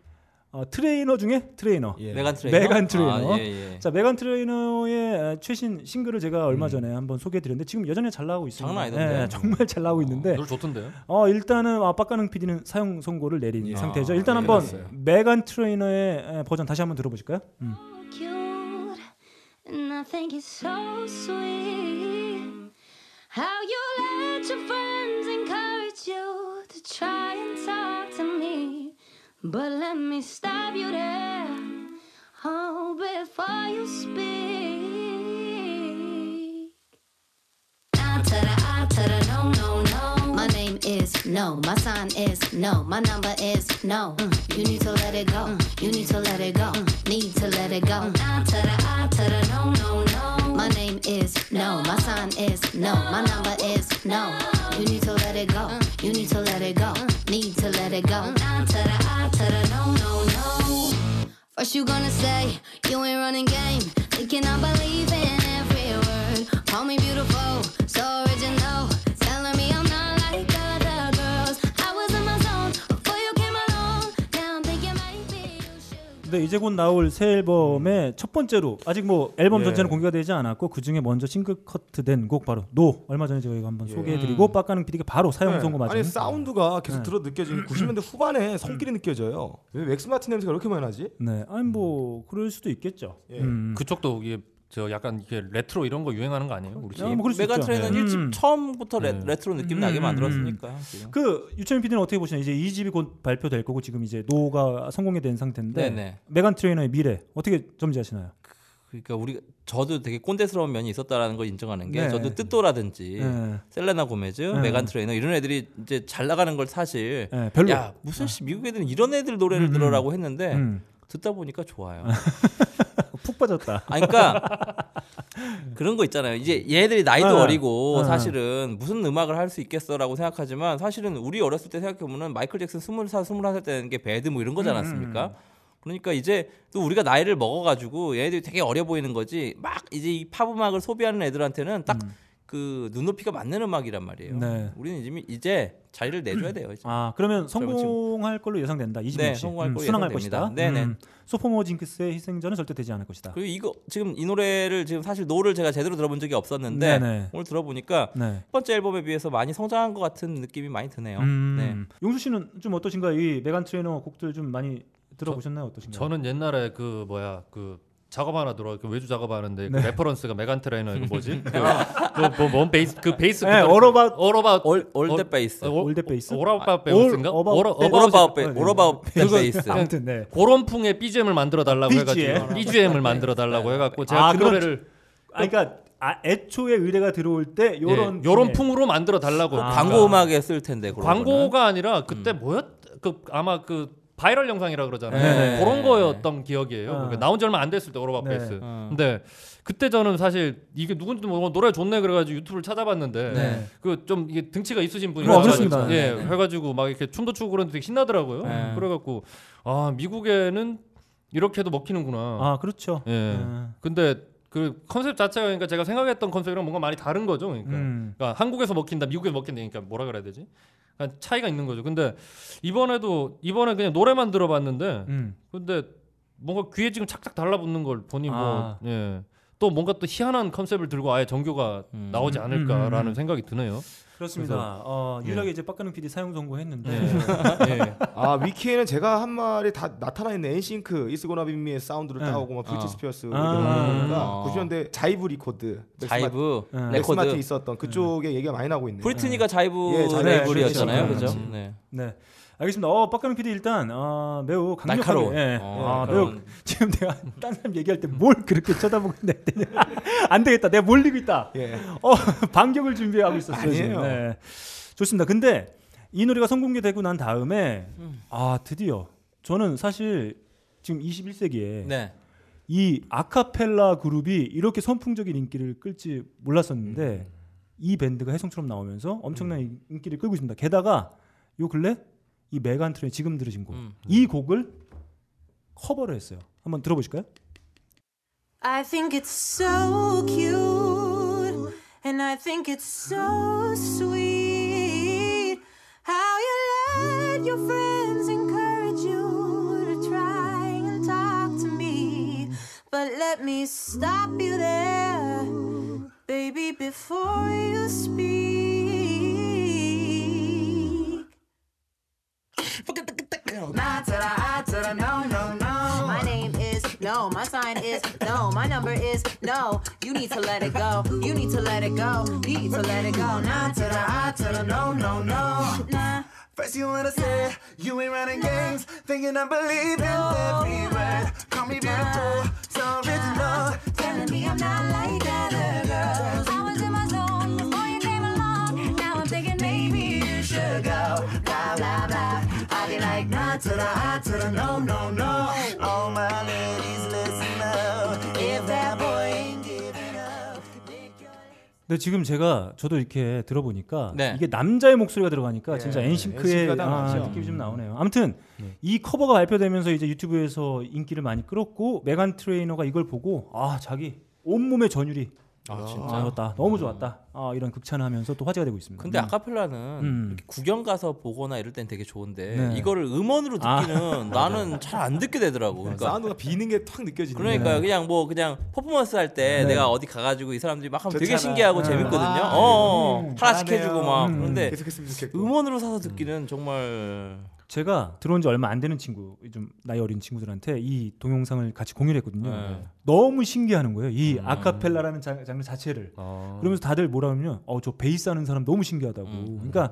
어, 트레이너 중에 트레이너. 예. 메간 트레이너. 메간 트레이너. 아, 예, 예. 자, 메간 트레이너의 최신 싱글을 제가 얼마 음. 전에 한번 소개해 드렸는데 지금 여전히 잘 나가고 있습니다. 장난 아니던데. 예, 정말 잘 나가고 있는데 노래 좋던데요. 어 일단은 아, 빡가능 PD는 사형 선고를 내린 예. 상태죠. 아, 일단 예, 한번 그랬어요. 메간 트레이너의 에, 버전 다시 한번 들어보실까요? 음. But let me stop you there, oh, before you speak. I to the I to the no, no, no. My name is no. My sign is no. My number is no. Mm, You need to let it go. Mm, You need to let it go. Mm, Need to let it go. I to the I to the no, no, no. My name is no. My sign is no. My number is no. You need to let it go. You need to let it go. Need to let it go. I to the I to the no, no, no. First you gonna say you ain't running game, thinking I believe in every word. Call me beautiful, 근데 이제 곧 나올 새 앨범의 첫 번째로 아직 뭐 앨범 예. 전체는 공개가 되지 않았고 그 중에 먼저 싱글 커트된 곡 바로 노 얼마 전에 저희가 한번 소개해드리고 빡가는 PD가 바로 사형 네. 선고 맞은 아니 사운드가 계속 네. 들어 느껴지는 90년대 후반에 손길이 느껴져요. 왜 맥스 마틴 냄새가 이렇게 많이 나지? 네, 아니 뭐 그럴 수도 있겠죠. 예. 음. 그쪽도 이게 저 약간 이게 레트로 이런 거 유행하는 거 아니에요? 우리 야, 집. 뭐 메간 있죠. 트레이너는 네. 일집 음. 처음부터 레, 네. 레트로 느낌 음, 나게 음, 만들었으니까. 지금. 그 류철민 PD는 어떻게 보시나요? 이제 이 집이 곧 발표될 거고 지금 이제 No가 성공이 된 상태인데 네네. 메간 트레이너의 미래 어떻게 점지하시나요? 그러니까 우리 저도 되게 꼰대스러운 면이 있었다라는 걸 인정하는 게 네. 저도 뜻도라든지 네. 셀레나 고메즈, 네. 메간 트레이너 이런 애들이 이제 잘 나가는 걸 사실 네, 별로. 야 무슨 씨 미국 애들은 이런 애들 노래를 음, 음. 들어라고 했는데 음. 듣다 보니까 좋아요. (laughs) 푹 빠졌다. 아 그러니까 그런 거 있잖아요. 이제 얘들이 나이도 네. 어리고 네. 사실은 무슨 음악을 할 수 있겠어라고 생각하지만 사실은 우리 어렸을 때 생각해 보면 마이클 잭슨 스물 살 스물한 살 때는 게 배드 뭐 이런 거지 음, 않았습니까? 그러니까 이제 또 우리가 나이를 먹어가지고 얘네들이 되게 어려 보이는 거지 막 이제 이 팝 음악을 소비하는 애들한테는 딱 그 눈높이가 맞는 음악이란 말이에요. 음. 네. 우리는 이제 이제 자리를 내줘야 돼요. 이제. 아 그러면 성공할 걸로 예상된다. 이집 네, 성공할 음, 걸로 순항할 예상됩니다. 것이다. 네네. 음, sophomore 징크스의 희생자는 절대 되지 않을 것이다. 그리고 이거 지금 이 노래를 지금 사실 No를 제가 제대로 들어본 적이 없었는데 네네. 오늘 들어보니까 네. 첫 번째 앨범에 비해서 많이 성장한 것 같은 느낌이 많이 드네요. 음, 네. 용수 씨는 좀 어떠신가요? 이 메간 트레이너 곡들 좀 많이 들어보셨나요? 어떠신가요? 저는 옛날에 그 뭐야 그 작업 하나 들어 그 외주 작업하는데 네. 그 레퍼런스가 메간 트레이너 이거 뭐지? 그뭐뭔 베이스 그 베이스 네, 올어바 오러바 올 올드 베이스. 올드 베이스? 오라바 베이스인가? 네, 베 네. All about 그거- 베이스. (laughs) 아무튼 네. 그런 풍의 BGM을 만들어 달라고 BGM. 해가지고 BGM을 만들어 달라고 해 갖고 제가 아, 그 그런- 노래를 아, 그러니까 아, 애초에 의뢰가 들어올 때 요런 예, 요런 풍의- 풍으로 만들어 달라고 아, 광고 음악에 쓸 텐데 그런 광고가 아니라 그때 뭐였 그 아마 그 바이럴 영상이라 그러잖아요. 네. 그런 거였던 기억이에요. 어. 그러니까 나온 지 얼마 안 됐을 때 오로바 네. 베이스. 어. 근데 그때 저는 사실 이게 누군지 모르고 노래 좋네 그래가지고 유튜브를 찾아봤는데 네. 그좀 이게 등치가 있으신 분이 어, 그렇습니다. 예, 네. 해가지고 막 이렇게 춤도 추고 그러는데 되게 신나더라고요. 네. 그래갖고 아 미국에는 이렇게도 먹히는구나. 아 그렇죠. 예. 아, 근데 그 컨셉 자체가 그러니까 제가 생각했던 컨셉이랑 뭔가 많이 다른 거죠. 그러니까, 음. 그러니까 한국에서 먹힌다, 미국에서 먹힌다, 그러니까 뭐라 그래야 되지? 그러니까 차이가 있는 거죠. 근데 이번에도 이번에 그냥 노래만 들어봤는데, 음. 근데 뭔가 귀에 지금 착착 달라붙는 걸 보니 아. 뭐 예. 또 뭔가 또 희한한 컨셉을 들고 아예 정교가 음. 나오지 않을까라는 음, 음. 생각이 드네요. 그렇습니다. 어, 예. 유일하게 이제 빡가능 PD 사용 선고했는데 예. (laughs) 예. 아 위키에는 제가 한 말이 다 나타나 있는 엔싱크 이스고나비미의 사운드를 네. 따오고 막 브리티 아. 스피어스 아. 보니까 90년대 자이브 Records 자이브 네. 맥스 마틴 레코드 있었던 그쪽에 얘기가 많이 나고 있네요. 브리트니가 자이브 예, 레이블이었잖아요, 그렇죠. 그죠? 네. 네. 알겠습니다. 어, 빡가능 PD 일단 어, 매우 강력하게. 예. 어, 아, 매우 지금 내가 (laughs) 딴 사람 얘기할 때 뭘 그렇게 쳐다보고 있는데 (laughs) 안 되겠다. 내가 몰리고 있다. 예. 어, (laughs) 반격을 준비하고 있었어요. 아니에요. 네. 좋습니다. 근데 이 노래가 선공개되고 난 다음에 음. 아 드디어 저는 사실 지금 21세기에 네. 이 아카펠라 그룹이 이렇게 선풍적인 인기를 끌지 몰랐었는데 이 밴드가 혜성처럼 나오면서 엄청난 인- 인기를 끌고 있습니다. 게다가 요 근래 이 메간 트레이너 지금 들으신 곡, 음. 이 곡을 커버를 했어요. 한번 들어보실까요? I think it's so cute, and I think it's so sweet how you let your friends encourage you to try and talk to me. But let me stop you there, baby, before you speak. Nah to the I to the no, no, no. My name is no. My sign is no. My number is no. You need to let it go. You need to let it go. Need to let it go. Nah to the I to the no, no, no. Nah. First you wanna say you ain't running games, thinking I believe in every word. Call me beautiful, so original. Telling me I'm not like other girls. I was in my zone before you came along. Now I'm thinking maybe you should go. Blah blah blah. To the I to the no, no, no. All my ladies, listen up. if that boy ain't giving up. 근데 지금 제가 저도 이렇게 들어보니까 네. 이게 남자의 목소리가 들어가니까 예, 진짜 예, 엔싱크의 딱 아. 느낌이 좀 나오네요. 아무튼 이 커버가 발표되면서 이제 유튜브에서 인기를 많이 끌었고 메간 트레이너가 이걸 보고 아 자기 온몸의 전율이 아, 진짜. 아, 좋다. 너무 좋았다. 아, 이런 극찬하면서 또 화제가 되고 있습니다. 근데 음. 아카펠라는 음. 이렇게 구경 가서 보거나 이럴 땐 되게 좋은데 네. 이거를 음원으로 아. 듣기는 (laughs) 나는 잘 안 듣게 되더라고. 그러니까 사운드가 비는 게 탁 느껴지네. 그러니까 그냥 뭐 그냥 퍼포먼스 할때 네. 내가 어디 가가지고 이 사람들이 막 하면 되게. 신기하고 네. 재밌거든요. 아, 어, 음. 하나씩 잘하네요. 해주고 막 음. 그런데. 음원으로 사서 듣기는 정말 제가 들어온 지 얼마 안 되는 친구, 좀 나이 어린 친구들한테 이 동영상을 같이 공유를 했거든요. 네. 너무 신기하는 거예요. 이 음. 아카펠라라는 자- 장르 자체를. 아. 그러면서 다들 뭐라 그러면 어, 저 베이스 하는 사람 너무 신기하다고. 음. 그러니까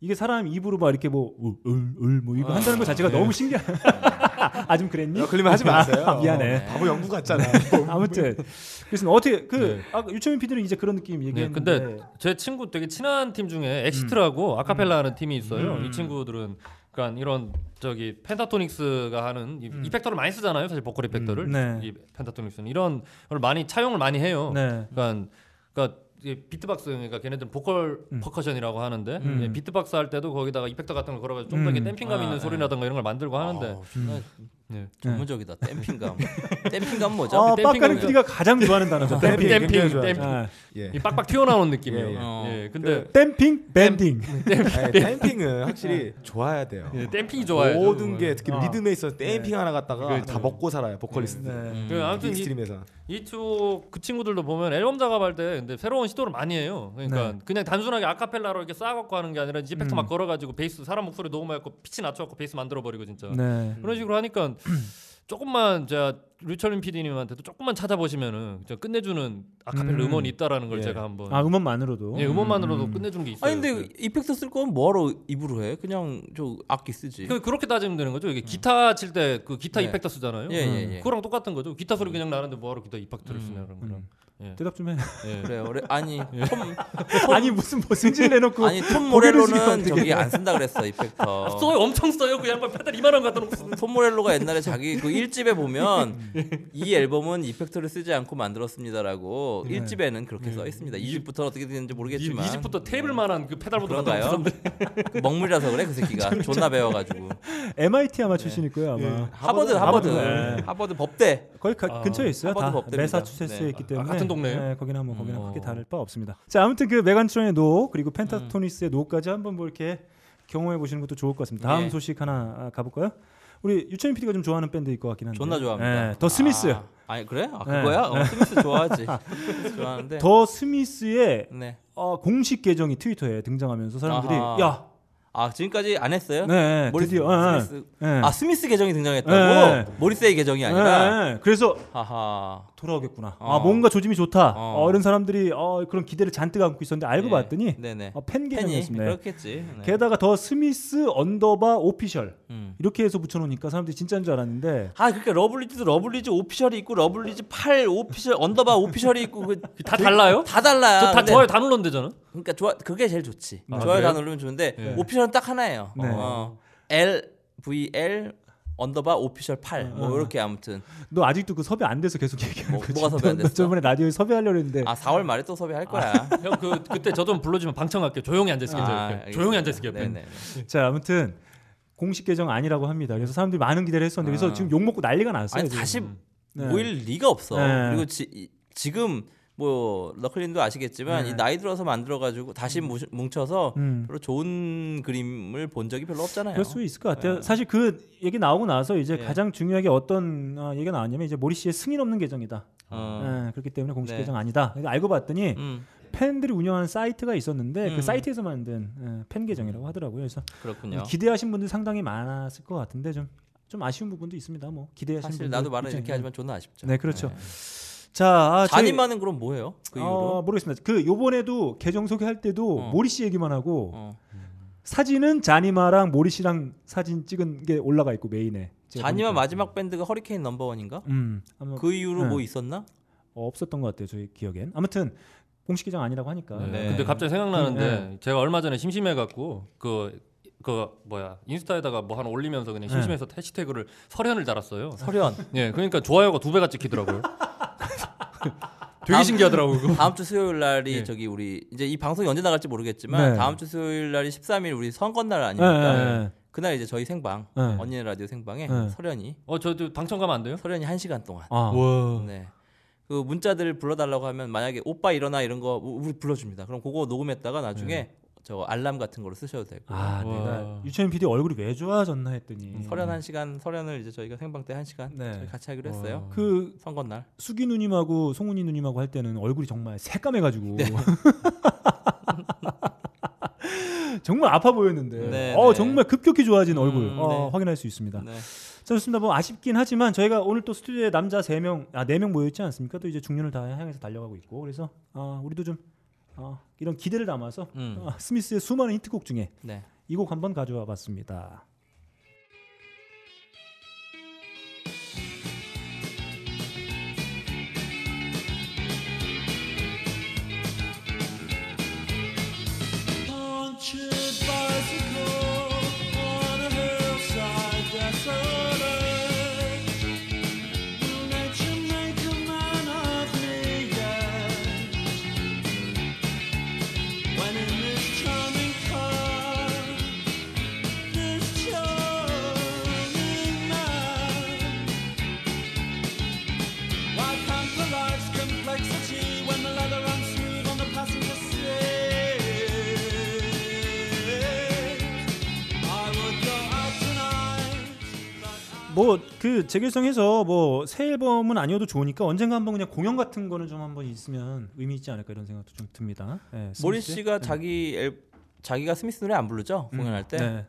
이게 사람 입으로 막 이렇게 뭐, 뭐을을 뭐 이거 한다는 것 자체가 너무 신기해. (laughs) 아, 좀 그랬니? 어, 걸리면 하지 마세요. 아, 미안해. 네. 바보 연구 같잖아. (laughs) 아무튼 그래서 어떻게 그 네. 아까 유채민 PD는 이제 그런 느낌 네, 얘기했는데 근데 제 친구 되게 친한 팀 중에 엑시트라고 아카펠라 하는 팀이 있어요. 음. 이 친구들은 그러니까 이런 저기 펜타토닉스가 하는 이 이펙터를 많이 쓰잖아요. 사실 보컬 이펙터를. 음, 네. 이 펜타토닉스는 이런 걸 많이 차용을 많이 해요. 네. 그러니까 그러니까 이게 비트박스 그러니까 걔네들은 보컬 음. 퍼커션이라고 하는데 음. 예, 비트박스 할 때도 거기다가 이펙터 같은 걸 걸어가지고 좀더 음. damping감 아, 있는 네. 소리라든가 이런 걸 만들고 하는데 아우, 존나 네. 전문적이다. damping감. (laughs) damping감 뭐죠? 어, damping은 빡가는 그- PD가 가장 좋아하는 단어죠. damping. damping. damping. damping 아, 예. 이 빡빡 튀어나오는 느낌이에요. 예, 예, 예. 어. 근데 damping, bending. 아니, damping 은 확실히 좋아야 돼요. 예, damping이 좋아요. 모든 게 특히 어. 리듬에 있어서 damping 하나 갖다가 그렇죠. 다 먹고 살아요 보컬리스트. 네. 음. 그 아무튼 이. 이쪽 그 친구들도 보면 앨범 작업할 때 근데 새로운 시도를 많이 해요. 그러니까 네. 그냥 단순하게 아카펠라로 이렇게 쌓아갖고 하는 게 아니라 이펙터 음. 막 걸어가지고 베이스 사람 목소리 녹음해갖고 피치 낮춰갖고 베이스 만들어 버리고 진짜 네. 그런 식으로 하니까 (clears throat) 조금만 제가 류철민 PD님한테도 조금만 찾아보시면은 진짜 끝내주는 아카펠라 음. 음. 원이 있다라는 걸 예. 제가 한번 아 음원만으로도. 예, 음원만으로도 음. 끝내주는 게 있어요. 아니 근데 이펙터 쓸 거면 뭐하러 입으로 해? 그냥 저 악기 쓰지. 그, 그렇게 따지면 되는 거죠. 이게 기타 칠 때 그 기타 네. 이펙터 쓰잖아요. 예, 예, 예. 그거랑 똑같은 거죠. 기타 소리 그냥 나는데 뭐하러 기타 이펙터를 음. 쓰냐는 거랑. 음. 예. 대답 좀 해. 예. (laughs) 그래, 그래. 아니 톰 아니 무슨 뭐 승질 내놓고 아니 톰 모렐로는. 저기 안 쓴다 그랬어 이펙터. 써요, 엄청 써요. 그 양반 페달 이만한 거 갖다 놓고. 톰 모렐로가 옛날에 자기 그 1집에 보면 (laughs) 이 앨범은 이펙터를 쓰지 않고 만들었습니다라고 네. 1집에는 그렇게 써 있습니다. 2집부터 어떻게 되는지 모르겠지만 이 집부터 테이블만한 그 그런가요? 놓고 (laughs) 그 먹물이라서 그래 그 새끼가 존나 배워가지고 MIT 아마 출신일 거예요 아마. 예. 하버드 하버드 하버드, 네. 하버드 법대 거기 가- 아, 근처에 있어요. 하버드 다 법대입니다. 매사추세츠에 네. 있기 때문에 아, 같은 동네예요? 네, 거기나 뭐 거기나 음. 크게 다를 바 없습니다. 자 아무튼 그 메간 트레이너의 No 그리고 펜타토닉스의 No까지 한번 뭐 이렇게 경험해 보시는 것도 좋을 것 같습니다. 다음 예. 소식 하나 아, 가볼까요? 우리 류철민 PD가 좀 좋아하는 밴드일 것 같긴 한데. 존나 좋아합니다. 예, 더 스미스. 아, 아니 그래? 아, 네. 그거야? 어, 스미스 좋아하지. (laughs) 좋아하는데. 더 스미스의 네. 어, 공식 계정이 트위터에 등장하면서 사람들이 아하. 야, 아 지금까지 안 했어요? 네, 모리시, 드디어 예, 스미스. 예. 아 스미스 계정이 등장했다고? 네. 모리시의 계정이 아니라. 예, 그래서 하하. 돌아오겠구나. 어. 아 뭔가 조짐이 좋다. 어. 어. 이런 사람들이 어, 그런 기대를 잔뜩 안고 있었는데 알고 네. 봤더니 네네. 어, 팬 계정이었습니다. 그렇겠지. 네. 게다가 더 스미스 underbar official 음. 이렇게 해서 붙여놓으니까 사람들이 진짜인 줄 알았는데 아 그러니까 러블리즈도 러블리즈 official이 있고 러블리즈 8 official underbar official이 있고 그 (laughs) 다 달라요? 다 달라요. 저다 좋아요 다 눌렀는데 저는. 그러니까 좋아 그게 제일 좋지. 아, 좋아요 그래요? 다 누르면 좋은데 네. official은 딱 하나예요. 네. 어, L V L underbar official 8뭐 어. 이렇게 아무튼 너 아직도 그 섭외 안 돼서 계속 얘기하는 뭐, 거지. 뭐가 섭외 안너 됐어? 저번에 라디오에 섭외하려고 했는데 아 4월 말에 또 섭외할 거야. (laughs) 형그 그때 저 좀 불러주면 방청할게요. 조용히 앉아 있을게요. 아. 조용히 앉아 있을게요. 네네. 자 아무튼 공식 계정 아니라고 합니다. 그래서 사람들이 많은 기대를 했었는데 그래서 아. 지금 욕 먹고 난리가 났어요. 아니 지금. 다시 네. 모일 리가 없어. 네. 그리고 지, 이- 지금 뭐 류철민도 아시겠지만 네. 이 나이 들어서 만들어 가지고 다시 무- 뭉쳐서 음. 별로 좋은 그림을 본 적이 별로 없잖아요. 그럴 수 있을 것 같아요. 네. 사실 그 얘기 나오고 나서 이제 예. 가장 중요하게 어떤 어, 얘기가 나왔냐면 이제 모리 씨의 승인 없는 계정이다. 어. 예, 그렇기 때문에 공식 네. 계정 아니다. 그러니까 알고 봤더니 음, 팬들이 운영하는 사이트가 있었는데 음. 그 사이트에서 만든 예, 팬 계정이라고 하더라고요. 그래서 그렇군요. 기대하신 분들 상당히 많았을 것 같은데 좀 좀 아쉬운 부분도 있습니다. 뭐 기대하신 사실 나도 말은 이렇게. 하지만 존나 아쉽죠. 네, 그렇죠. 네. 자, 아, 잔이만은 그럼 뭐예요? 그 이후로? 어, 모르겠습니다. 그 요번에도 계정 소개할 때도 어. 모리 씨 얘기만 하고 어. 사진은 자니마랑 모리 씨랑 사진 찍은 게 올라가 있고 메인에. 보니까. 마지막 밴드가 허리케인 넘버원인가? 음, 아마 그 이후로 네. 뭐 있었나? 어, 없었던 것 같아요. 저희 기억엔. 아무튼 공식 계정 아니라고 하니까. 네. 네. 근데 갑자기 생각나는데 네. 제가 얼마 전에 심심해 갖고 그. 그 뭐야 인스타에다가 뭐 하나 올리면서 그냥 심심해서 해시태그를 설현을 달았어요. 설현. 예, 그러니까 좋아요가 두 배가 찍히더라고요. (laughs) (laughs) 되게 신기하더라고요. 그거. 다음 주 수요일 날이 네. 저기 우리 이제 이 방송이 언제 나갈지 모르겠지만 네. 다음 주 수요일 날이 13일 우리 선거날 네, 아닙니까? 네, 네. 그날 이제 저희 생방 네. 언니네 라디오 생방에 네. 설현이 어, 저도 당첨 가면 안 돼요? 설현이 1시간 동안 아, 네. 그 문자들 불러달라고 하면 만약에 오빠 일어나 이런 거 우리 불러줍니다. 그럼 그거 녹음했다가 나중에 저 알람 같은 거로 쓰셔도 되고. 네. 아, 와. 내가 유채민 PD 얼굴이 왜 좋아졌나 했더니 설현 한 시간 설현을 이제 저희가 생방 때 한 시간 네. 저희 같이 하기로 했어요. 그 선거 날. 수기 누님하고 송은이 누님하고 할 때는 얼굴이 정말 새까매가지고 네. (laughs) 정말 아파 보였는데 네, 어 네. 정말 급격히 좋아진 얼굴 음, 어, 네. 확인할 수 있습니다. 네. 자, 좋습니다. 뭐 아쉽긴 하지만 저희가 오늘 또 스튜디오에 남자 3명, 아 4명 모여 있지 않습니까? 또 이제 중년을 다 향해서 달려가고 있고. 그래서 어, 우리도 좀 어, 이런 기대를 담아서 음. 어, 스미스의 수많은 히트곡 중에 네. 이곡 한번 가져와 봤습니다. 뭐 그 재결성해서 뭐 새 앨범은 아니어도 좋으니까 언젠가 한번 그냥 공연 같은 거는 좀 한번 있으면 의미 있지 않을까 이런 생각도 좀 듭니다. 네, 모리 스미스의- 씨가 네. 자기 앨, 자기가 스미스 노래 안 부르죠? 공연할 때. 네.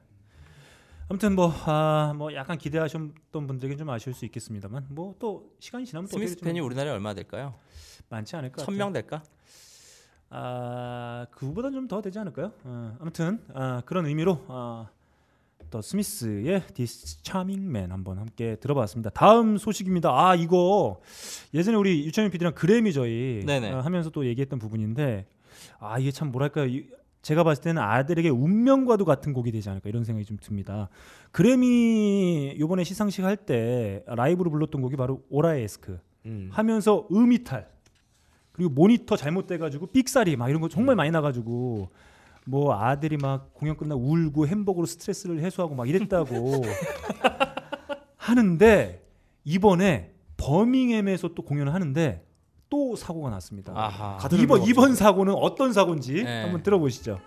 아무튼 뭐, 아, 뭐 약간 기대하셨던 분들에겐 좀 아쉬울 수 있겠습니다만 뭐 또 시간이 지나면 또 스미스 팬이 우리나라에 얼마나 될까요? 많지 않을 것 같아요. 천명 될까? 아 그보다 좀 더 되지 않을까요? 어, 아무튼 아, 그런 의미로 아, 또 스미스의 This Charming Man 한번 함께 들어봤습니다. 다음 소식입니다. 아 이거 예전에 우리 유창민 PD랑 그래미 저희 네네. 어, 하면서 또 얘기했던 부분인데 아 이게 참 뭐랄까요? 이- 제가 봤을 때는 아들에게 운명과도 같은 곡이 되지 않을까 이런 생각이 좀 듭니다. 그래미 요번에 시상식 할 때 라이브로 불렀던 곡이 바로 오라의 에스크 음. 하면서 음이탈 그리고 모니터 잘못돼가지고 삑사리 막 이런 거 정말 많이 나가지고 뭐 아들이 막 공연 끝나 울고 햄버거로 스트레스를 해소하고 막 이랬다고 (laughs) 하는데 이번에 버밍햄에서 또 공연을 하는데 또 사고가 났습니다. 아하. 이번 이번 사고는 어떤 사고인지 네. 한번 들어보시죠.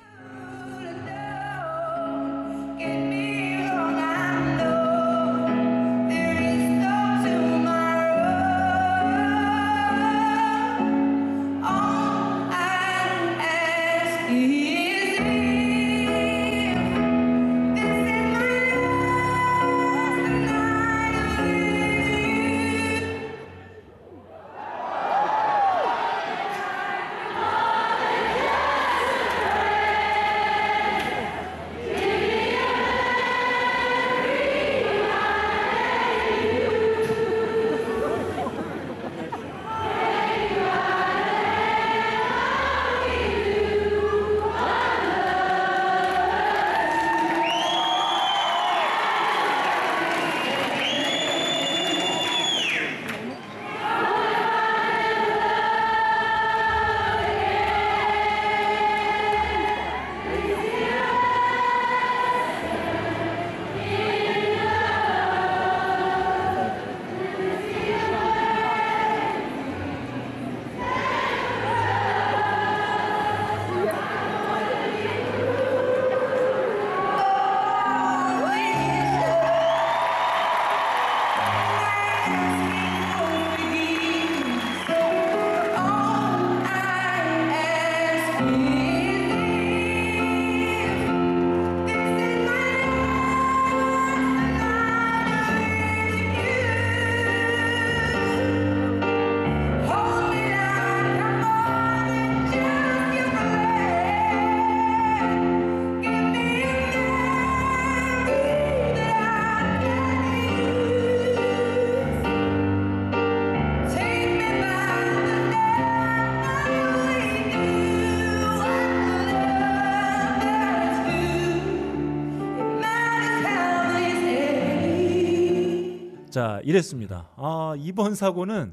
자, 이랬습니다. 아, 이번 사고는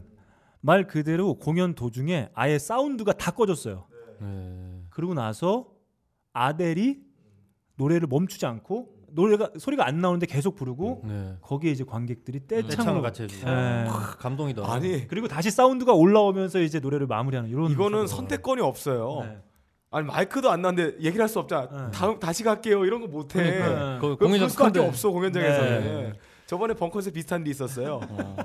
말 그대로 공연 도중에 아예 사운드가 다 꺼졌어요. 네. 그러고 나서 아델이 노래를 멈추지 않고 노래가 소리가 안 나오는데 계속 부르고 네. 거기에 이제 관객들이 떼창을 떼창을 같이 해주고 예. 감동이다. 아니 그리고 다시 사운드가 올라오면서 이제 노래를 마무리하는 이런 이거는. 선택권이 없어요. 네. 아니 마이크도 안 나는데 얘기를 할 수 없잖아. 네. 다음 다시 갈게요. 이런 거 못해. 그러니까. 그 공연장 수밖에. 없어 공연장에서는. 네. 저번에 벙커에서 비슷한 일이 있었어요.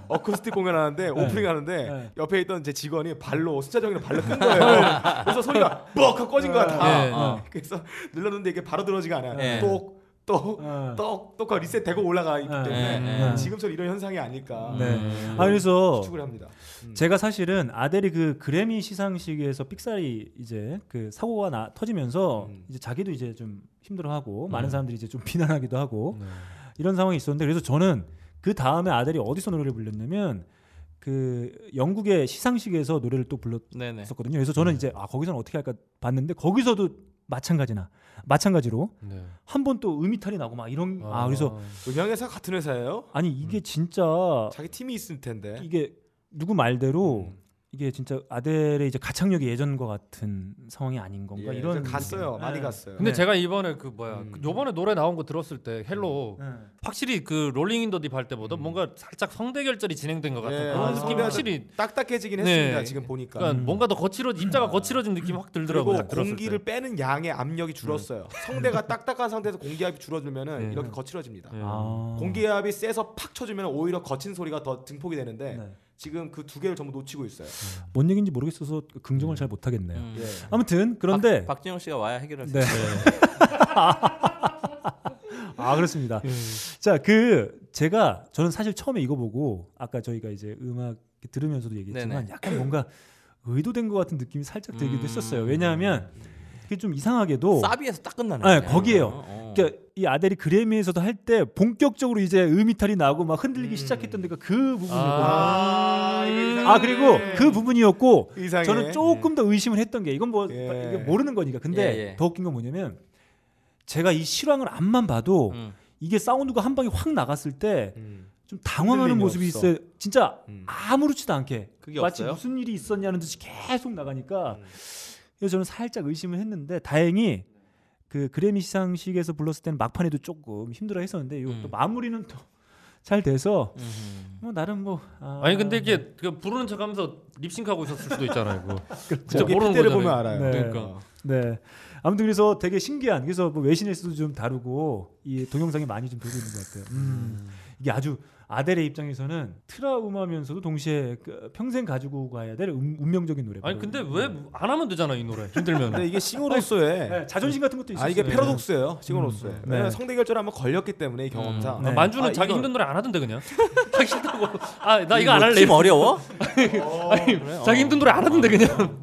어 쿠스틱 공연하는데 오프닝 하는데 네. 옆에 있던 제 직원이 발로 순차적으로 발로 끈 거예요. 그래서 소리가 뻑 하고 꺼진 거야 다. 네. 어. 그래서 눌렀는데 이게 바로 들어지가 않아요. 네. 똑똑똑똑 똑 리셋 되고 올라가 있기 네. 때문에 네. 지금처럼 이런 현상이 아닐까 네. 음. 아 그래서 추측을 합니다. 음. 제가 사실은 아델이 그 그래미 시상식에서 픽살이 이제 그 사고가 나, 터지면서 음. 이제 자기도 이제 좀 힘들어하고 많은 사람들이 이제 좀 (laughs) 비난하기도 하고 네. 이런 상황이 있었는데 그래서 저는 그 다음에 아델이 어디서 노래를 불렀냐면 그 영국의 시상식에서 노래를 또 네네. 불렀었거든요. 그래서 저는 이제 아 거기서는 어떻게 할까 봤는데 거기서도 마찬가지나 마찬가지로 네. 한번 또 음이탈이 나고 막 이런 아 그래서 음향 회사 같은 회사예요? 아니 이게 진짜 자기 팀이 있을 텐데. 이게 누구 말대로 음. 이게 진짜 아델의 이제 가창력이 예전과 같은 상황이 아닌 건가 예, 이런 갔어요. 느낌. 많이 네. 갔어요. 근데 네. 제가 이번에 그 뭐야 음. 그 요번에 노래 나온 거 들었을 때 Hello 네. 확실히 그 Rolling in the Deep 할 때보다 음. 뭔가 살짝 성대 결절이 진행된 것 같은 예, 그런 아, 느낌이 성대가 확실히 딱딱해지긴 네. 했습니다. 지금 보니까. 그러니까 음. 뭔가 더 거칠어 입자가 거칠어진 느낌이 확 들더라고요. 공기를 때. 빼는 양의 압력이 줄었어요. 성대가 (laughs) 딱딱한 상태에서 공기압이 줄어들면은 네. 이렇게 거칠어집니다. 예. 아. 공기압이 세서 팍 쳐주면 오히려 거친 소리가 더 증폭이 되는데 네. 지금 그 두 개를 전부 놓치고 있어요. 뭔 얘기인지 모르겠어서 긍정을 잘 못하겠네요. 음. 예. 아무튼 그런데 박, 박진영 씨가 와야 해결할 수 네. 있어요. (laughs) 아 그렇습니다. 자 그 제가 저는 사실 처음에 이거 보고 아까 저희가 이제 음악 들으면서도 얘기했지만 네네. 약간 뭔가 의도된 것 같은 느낌이 살짝 들기도 음. 했었어요. 왜냐하면 그게 좀 이상하게도 사비에서 딱 끝나네. 네. 거기에요. 어. 그러니까 이 아델이 그래미에서도 할 때 본격적으로 이제 음이탈이 나고 막 흔들리기 음. 시작했던 데가 그 부분이었고 아, 이상하네. 아 그리고 그 부분이었고 이상해. 저는 조금 더 의심을 했던 게 이건 뭐 예. 이게 모르는 거니까 근데 예, 예. 더 웃긴 건 뭐냐면 제가 이 실황을 앞만 봐도 음. 이게 사운드가 한 방에 확 나갔을 때좀 음. 당황하는 모습이 없어. 있어요. 진짜 음. 아무렇지도 않게 그게 마치 없어요? 무슨 일이 있었냐는 듯이 계속 나가니까 음. 그래서 저는 살짝 의심을 했는데 다행히 그 그래미 시상식에서 불렀을 때는 막판에도 조금 힘들어 했었는데 이거 음. 또 마무리는 또 잘 돼서 음흠. 뭐 나름 뭐 아, 아니 근데 이게 그 부르는 척하면서 립싱크하고 있었을 수도 있잖아요. 그거. (laughs) 진짜 거기 모르는 거잖아요. 보면 알아요. 네. 그러니까. 네. 아무튼 그래서 되게 신기한 그래서 뭐 외신에서도 좀 다루고 이 동영상이 많이 좀 돌고 있는 것 같아요. 음. 이게 아주 아델의 입장에서는 트라우마면서도 동시에 그 평생 가지고 가야 될 운, 운명적인 노래. 아니 근데 왜 안 하면 되잖아 이 노래 힘들면. 근데 이게 싱어로서의 (laughs) 네, 자존심 같은 것도 있어요. 아 이게 패러독스예요. 싱어로서의. 음. 왜냐면 네. 성대 결절 한번 걸렸기 때문에 이 경험상. 음. 네. 아, 만주는 아, 자기 이거- 힘든 노래 안 하던데 그냥. (laughs) 자기 싫다고. 아나 이거 안뭐 할래. 팀 어려워? (laughs) 자기 힘든 노래 안 하던데 그냥.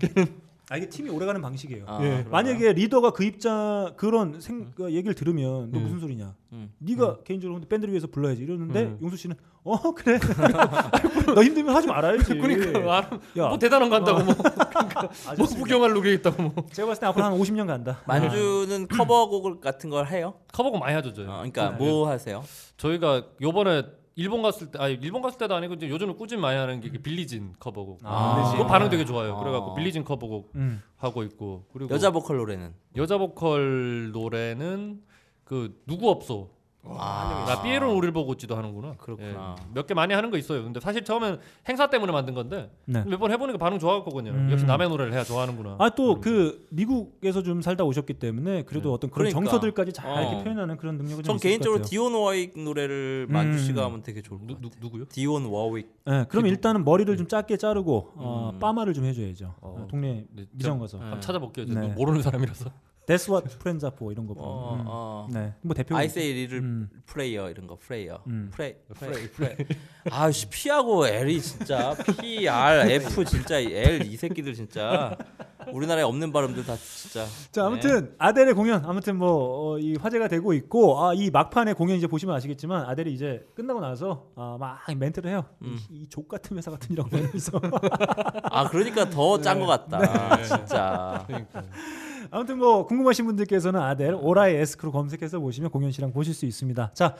아 이게 팀이 오래가는 방식이에요. 아, 예. 만약에 리더가 그 입장 그런 생 그 얘기를 들으면 너 음. 무슨 소리냐? 음. 네가 개인적으로 근데 밴드를 위해서 불러야지 이러는데 음. 용수 씨는 어 그래 (laughs) 너 힘들면 하지 말아야지. 그러니까 아, 야, 뭐 대단한 거 한다고 뭐, (laughs) (laughs) 뭐 아저씨가 구경할 룩이 있다고 뭐. 제가 봤을 때 앞으로 한 50년 간다. 만쥬는 커버곡 같은 걸 해요? 커버곡 많이 하죠 저희. 어, 그러니까 뭐 하세요? 저희가 요번에 일본 갔을 때, 아니 일본 갔을 때도 아니고 이제 요즘은 꾸준히 많이 하는 게 Billie Jean 커버곡. 아. 그거 반응 되게 좋아요. 아. 그래갖고 Billie Jean 커버곡 음. 하고 있고 그리고 여자 보컬 노래는 여자 보컬 노래는 그 누구 없소 아, 나 삐에로는 우리를 보고 웃지도 하는구나. 그렇구나. 몇개 많이 하는 거 있어요. 근데 사실 처음엔 행사 때문에 만든 건데 네. 몇번 해보니까 반응 좋았거든요. 음. 역시 남의 노래를 해야 좋아하는구나. 아 또 그 미국에서 좀 살다 오셨기 때문에 그래도 어떤 그런 그러니까. 정서들까지 잘 어. 이렇게 표현하는 그런 능력이 좀 전 개인적으로. 디온 워윅 노래를 만주 음. 씨가 하면 되게 좋을 것 같아요. 누, 구요 디온 워윅. 네, 그럼 일단은 머리를 좀 짧게 자르고 어, 음. 빠마를 좀 해줘야죠. 어, 동네 미장 가서. 한번 찾아볼게요. 네. 네. 모르는 사람이라서. That's what friends are for 이런 거 보면. 어, 음. 어. 네, 뭐 대표. I say little 음. prayer 이런 거 플레이어. 음. pray pray pray. 아씨 P하고 L이 진짜 P R F 진짜 L 이 새끼들 진짜 우리나라에 없는 발음들 다 진짜. 자 아무튼 아델의 공연 아무튼 뭐이 화제가 되고 있고 아, 이 막판의 공연 이제 보시면 아시겠지만 아델이 이제 끝나고 나서 아, 막 멘트를 해요. 음. 이족 같은 회사 같은 이라고 하면서 아 그러니까 더 짠 것 같다. 네. 진짜. 아무튼 뭐 궁금하신 분들께서는 아델 오라이 에스크로 검색해서 보시면 공연 시랑 보실 수 있습니다. 자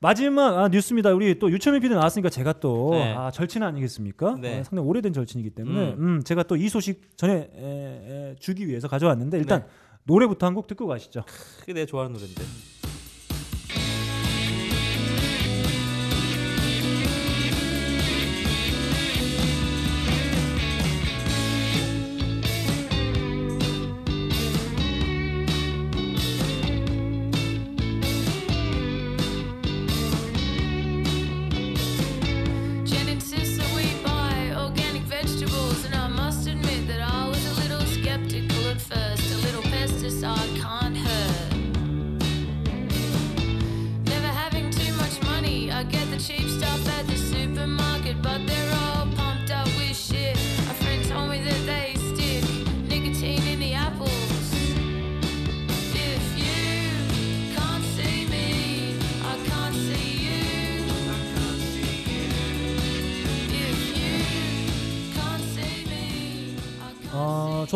마지막 아, 뉴스입니다. 우리 또 유철민 PD 나왔으니까 제가 또 네. 아, 절친 아니겠습니까? 네. 어, 상당히 오래된 절친이기 때문에 음. 음, 제가 또 이 소식 전에 에, 에, 주기 위해서 가져왔는데 일단 네. 노래부터 한 곡 듣고 가시죠. 그게 내 좋아하는 노래인데.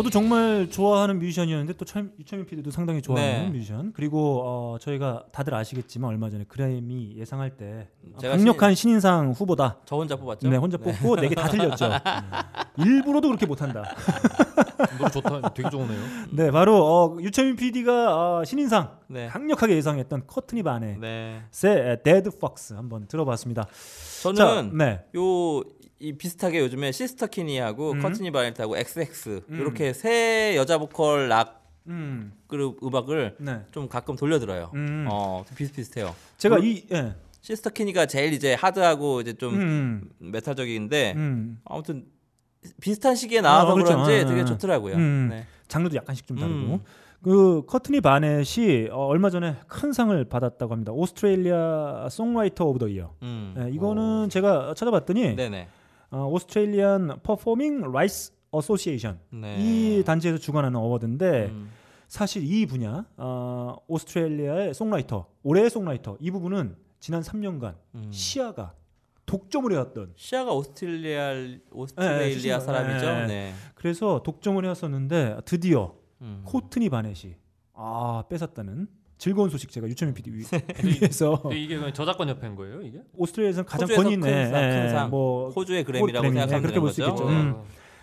저도 정말 좋아하는 뮤지션이었는데 또 참- 류철민 PD도 상당히 좋아하는 네. 뮤지션. 그리고 어, 저희가 다들 아시겠지만 얼마 전에 그래미 예상할 때 제가 강력한 신인상 후보다. 저 혼자 뽑았죠? 네, 혼자 네. 뽑고 네 개 다 틀렸죠. (laughs) 일부러도 그렇게 못한다. (laughs) 노래 좋다. 되게 좋으네요. 네, 바로 어, 류철민 PD가 어, 신인상 네. 강력하게 예상했던 커트니 바네 네. 의 Dead Fox 한번 들어봤습니다. 저는 자, 네. 요 이 비슷하게 요즘에 시스터 키니하고 음. 커트니 바넷하고 XX 음. 이렇게 세 여자 보컬 락 음. 그룹 음악을 네. 좀 가끔 돌려 들어요. 음. 어, 좀 비슷비슷해요. 제가 물론 이 예. 시스터 키니가 제일 이제 hard하고 이제 좀 음. 메탈적인데 음. 아무튼 비슷한 시기에 나와서 아, 그렇죠. 그런지 아, 되게 아. 좋더라고요. 음. 네. 장르도 약간씩 좀 다르고. 음. 그 커트니 바넷이 어, 얼마 전에 큰 상을 받았다고 합니다. Australia Songwriter of the Year. 음. 네, 이거는 제가 찾아봤더니 네네. 어, Australian Performing Rights Association 네. 이 단체에서 주관하는 award인데 음. 사실 이 분야 어, 오스트레일리아의 songwriter 올해의 songwriter 이 부분은 지난 3년간 음. 시아가 독점을 해왔던 시아가 오스트레일리아 네, 오스트레일리아 네, 사람이죠. 네. 네. 그래서 독점을 해왔었는데 드디어 음. 코트니 바넷이 아 뺏었다는 즐거운 소식 제가 유철민 PD 위, (laughs) 위해서 근데 이게 저작권 협회인 거예요, 이게? 오스트레일리아에서는 가장 권위 있는 예, 상. 뭐 호주의 그래미라고 그래미, 생각하면 예, 그렇게 볼 수. 있겠죠. 어. 음.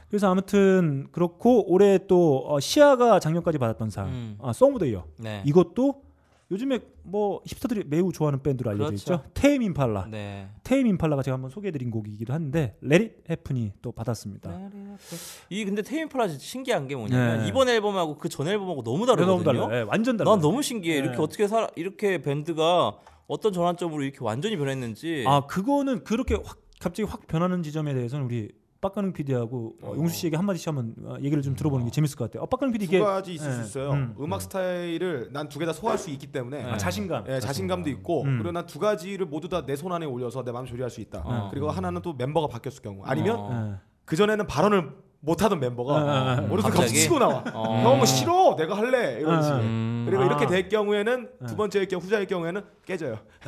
그래서 아무튼 그렇고 올해 또 어, 시아가 작년까지 받았던 상, 음. 아, Song of the Year. 네. 이것도 요즘에 뭐 힙스터들이 매우 좋아하는 밴드로 알려져 그렇죠. 있죠. Tame Impala. 네. Tame Impala가 제가 한번 소개해드린 곡이기도 한데 Let It Happen이 또 받았습니다. 네. 이 근데 Tame Impala 진짜 신기한 게 뭐냐면 네. 이번 앨범하고 그 전 앨범하고 너무 네, 다르거든요. 너무 달라요. 네, 완전 달라요. 난 너무 신기해. 네. 이렇게 어떻게 살아 이렇게 밴드가 어떤 전환점으로 이렇게 완전히 변했는지. 아 그거는 그렇게 확 갑자기 확 변하는 지점에 대해서는 우리 빡가능 PD하고 어, 용수 씨에게 한 마디씩 한번 어, 얘기를 좀 들어보는 게 재밌을 것 같아요. 어, 빡가능 PD 두 가지 있을 수 예, 있어요. 음. 음. 악 스타일을 난 두 개 다 소화할 수 있기 때문에 아, 자신감. 예, 자신감도 있고 음. 그리고 난 두 가지를 모두 다 내 손 안에 올려서 내 마음 조리할 수 있다. 어. 그리고 하나는 또 멤버가 바뀌었을 경우 아니면 어. 예. 그 전에는 발언을 못하던 멤버가 아, 아, 오른손 갑자기? 갑자기 치고 나와. 어. 형 싫어, 내가 할래 이러지. 아, 음. 그리고 아. 이렇게 될 경우에는 아. 두 번째의 경우 후자의 경우에는 깨져요. (laughs)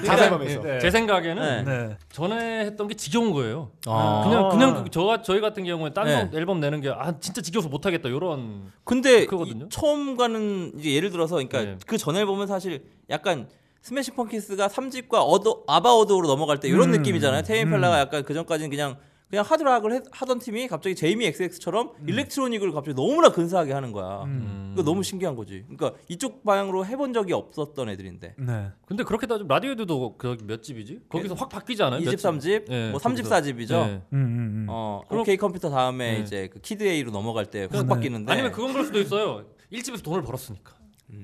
네. 자살범에서. 네. 제 생각에는 네. 네. 전에 했던 게 지겨운 거예요. 아. 그냥 그냥 그 저, 저희 같은 경우에 딴 네. 앨범 내는 게 아 진짜 지겨워서 못 하겠다 이런 근데 그거거든요. 이- 처음 가는 이제 예를 들어서 그러니까 네. 그전 앨범은 사실 약간 스매시 펑키스가 3집과 어도 아바 어도로 넘어갈 때 이런 음. 느낌이잖아요. 테임펠라가 음. 약간 그 전까지는 그냥 그냥 하드락을 해- 하던 팀이 갑자기 제이미 XX처럼 음. 일렉트로닉을 갑자기 너무나 근사하게 하는 거야. 그거 너무 신기한 거지. 그러니까 이쪽 방향으로 해본 적이 없었던 애들인데. 네. 근데 그렇게 따지면 Radiohead도 그몇 집이지? 거기서 확 바뀌지 않아요? 몇 23집, 집? 예, 뭐 3집, 거기서. 4집이죠. 예. 음, 음, 음. 어, 그럼- OK Computer 다음에 네. 이제 그 Kid A로 넘어갈 때확 네. 바뀌는데. 아니면 그건 그럴 수도 있어요. 1집에서 돈을 벌었으니까.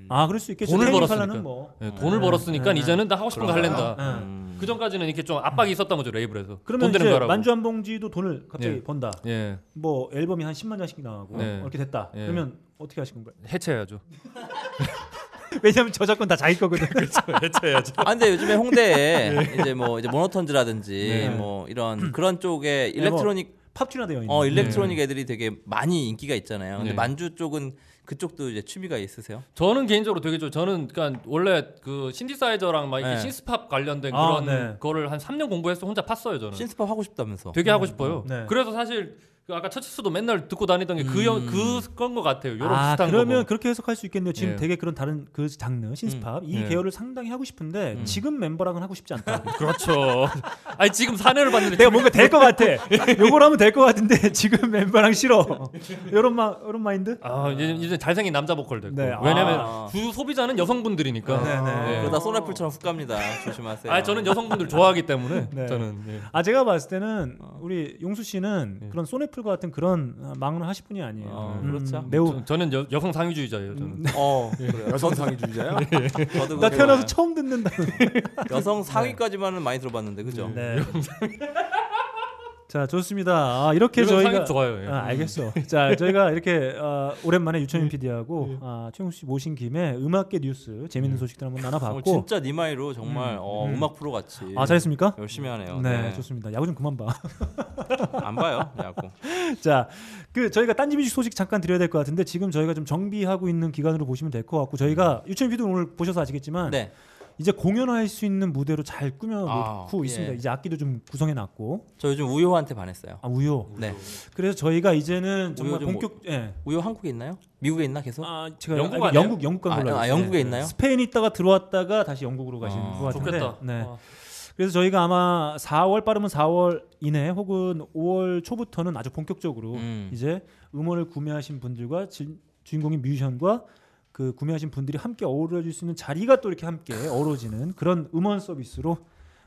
아 그럴 수 있겠죠. 돈을 벌었으니까. 뭐. 예, 돈을 네. 벌었으니까 네. 이제는 나 하고 싶은 거 할랜다. 네. 음. 그 전까지는 이렇게 좀 압박이 있었던 거죠 레이블에서. 그러면 돈 되는 이제 거 하라고. 만주 한 봉지도 돈을 갑자기 예. 번다. 예. 뭐 앨범이 한 10만 장씩 나가고 네. 이렇게 됐다. 예. 그러면 어떻게 하실 건가요? 해체해야죠. (laughs) 왜냐면 저작권 다 자기 거거든. (laughs) 그렇죠. 해체해야죠. 아 근데 요즘에 홍대에 (laughs) 이제 뭐 이제 모노톤즈라든지 네. 뭐 이런 그런 쪽에 electronic 팝튜나 되어 있는. 어 electronic 애들이 되게 많이 인기가 있잖아요. 근데 네. 만주 쪽은 그쪽도 이제 취미가 있으세요? 저는 개인적으로 되게 좋아요. 저는 그러니까 원래 그 신디사이저랑 막 이렇게 네. 신스팝 관련된 아, 그런 네. 거를 한 3년 공부해서 혼자 팠어요, 저는. 신스팝 하고 싶다면서? 되게 하고 싶어요. 네. 그래서 사실 그 아까 처치수도 맨날 듣고 다니던 게그 음. 그건 것 같아요. 요런 아 비슷한 그러면 거. 뭐. 그렇게 해석할 수 있겠네요. 지금 예. 되게 그런 다른 그 장르 신스팝 이 예. 계열을 상당히 하고 싶은데 음. 지금 멤버랑은 하고 싶지 않다. (laughs) 그렇죠. 아니 지금 4년을 봤는데 내가 뭔가 될 것 같아. (laughs) 요걸 하면 될 것 같은데 지금 멤버랑 싫어. 요런 마 요런 마인드? 아 이제, 이제 잘생긴 남자 보컬 됐고 네. 왜냐면 아. 주 소비자는 여성분들이니까. 네, 네. 예. 그러다 소나풀처럼 훅 갑니다. 조심하세요. 아 저는 여성분들 좋아하기 때문에 네. 저는 예. 아 제가 봤을 때는 우리 용수 씨는 예. 그런 소네풀 과 같은 그런 어, 막론을 하실 분이 아니에요. 어, 음, 그렇죠. 매우 저, 저는 여, 여성 상위주의자예요. 저는. (laughs) 어, 여성 상위주의자야? (laughs) 저도 나 태어나서. 처음 듣는다. 여성 상위까지만은 많이 들어봤는데 그죠? 네. 자 좋습니다. 아, 이렇게 저희가 좋아요. 예. 아, 알겠어. 자, 저희가 이렇게 어, 오랜만에 예. 유철민 PD하고 아, 최용수 씨 모신 김에 음악계 뉴스 재밌는 소식들 한번 어, 나눠봤고. 진짜 니마이로 정말 음, 어, 음. 음악 프로 같이 아 잘했습니까? 열심히 하네요. 네, 좋습니다. 야구 좀 그만 봐. 안 봐요, 야구. (laughs) 자, 그 저희가 딴지 뮤직 소식 잠깐 드려야 될 것 같은데 지금 저희가 좀 정비하고 있는 기간으로 보시면 될 것 같고 저희가 유철민 PD 오늘 보셔서 아시겠지만 네. 이제 공연할 수 있는 무대로 잘 꾸며놓고 아, 있습니다. 예. 이제 악기도 좀 구성해 놨고 저 요즘 우효한테 반했어요. 아 우요. 네. 그래서 저희가 이제는 정말 본격 예. 우효 한국에 있나요? 미국에 있나 계속? 아, 제가 영국 아, 아니에요? 영국 영국 간 아, 걸로 아, 있어요. 영국에 네. 있나요? 스페인 있다가 들어왔다가 다시 영국으로 가신 아, 것 같은데. 좋겠다. 네. 아. 그래서 저희가 아마 4월 빠르면 4월 이내 혹은 5월 초부터는 아주 본격적으로 음. 이제 음원을 구매하신 분들과 진- 주인공인 뮤지션과 그 구매하신 분들이 함께 어우러질 수 있는 자리가 또 이렇게 함께 어우러지는 그런 음원 서비스로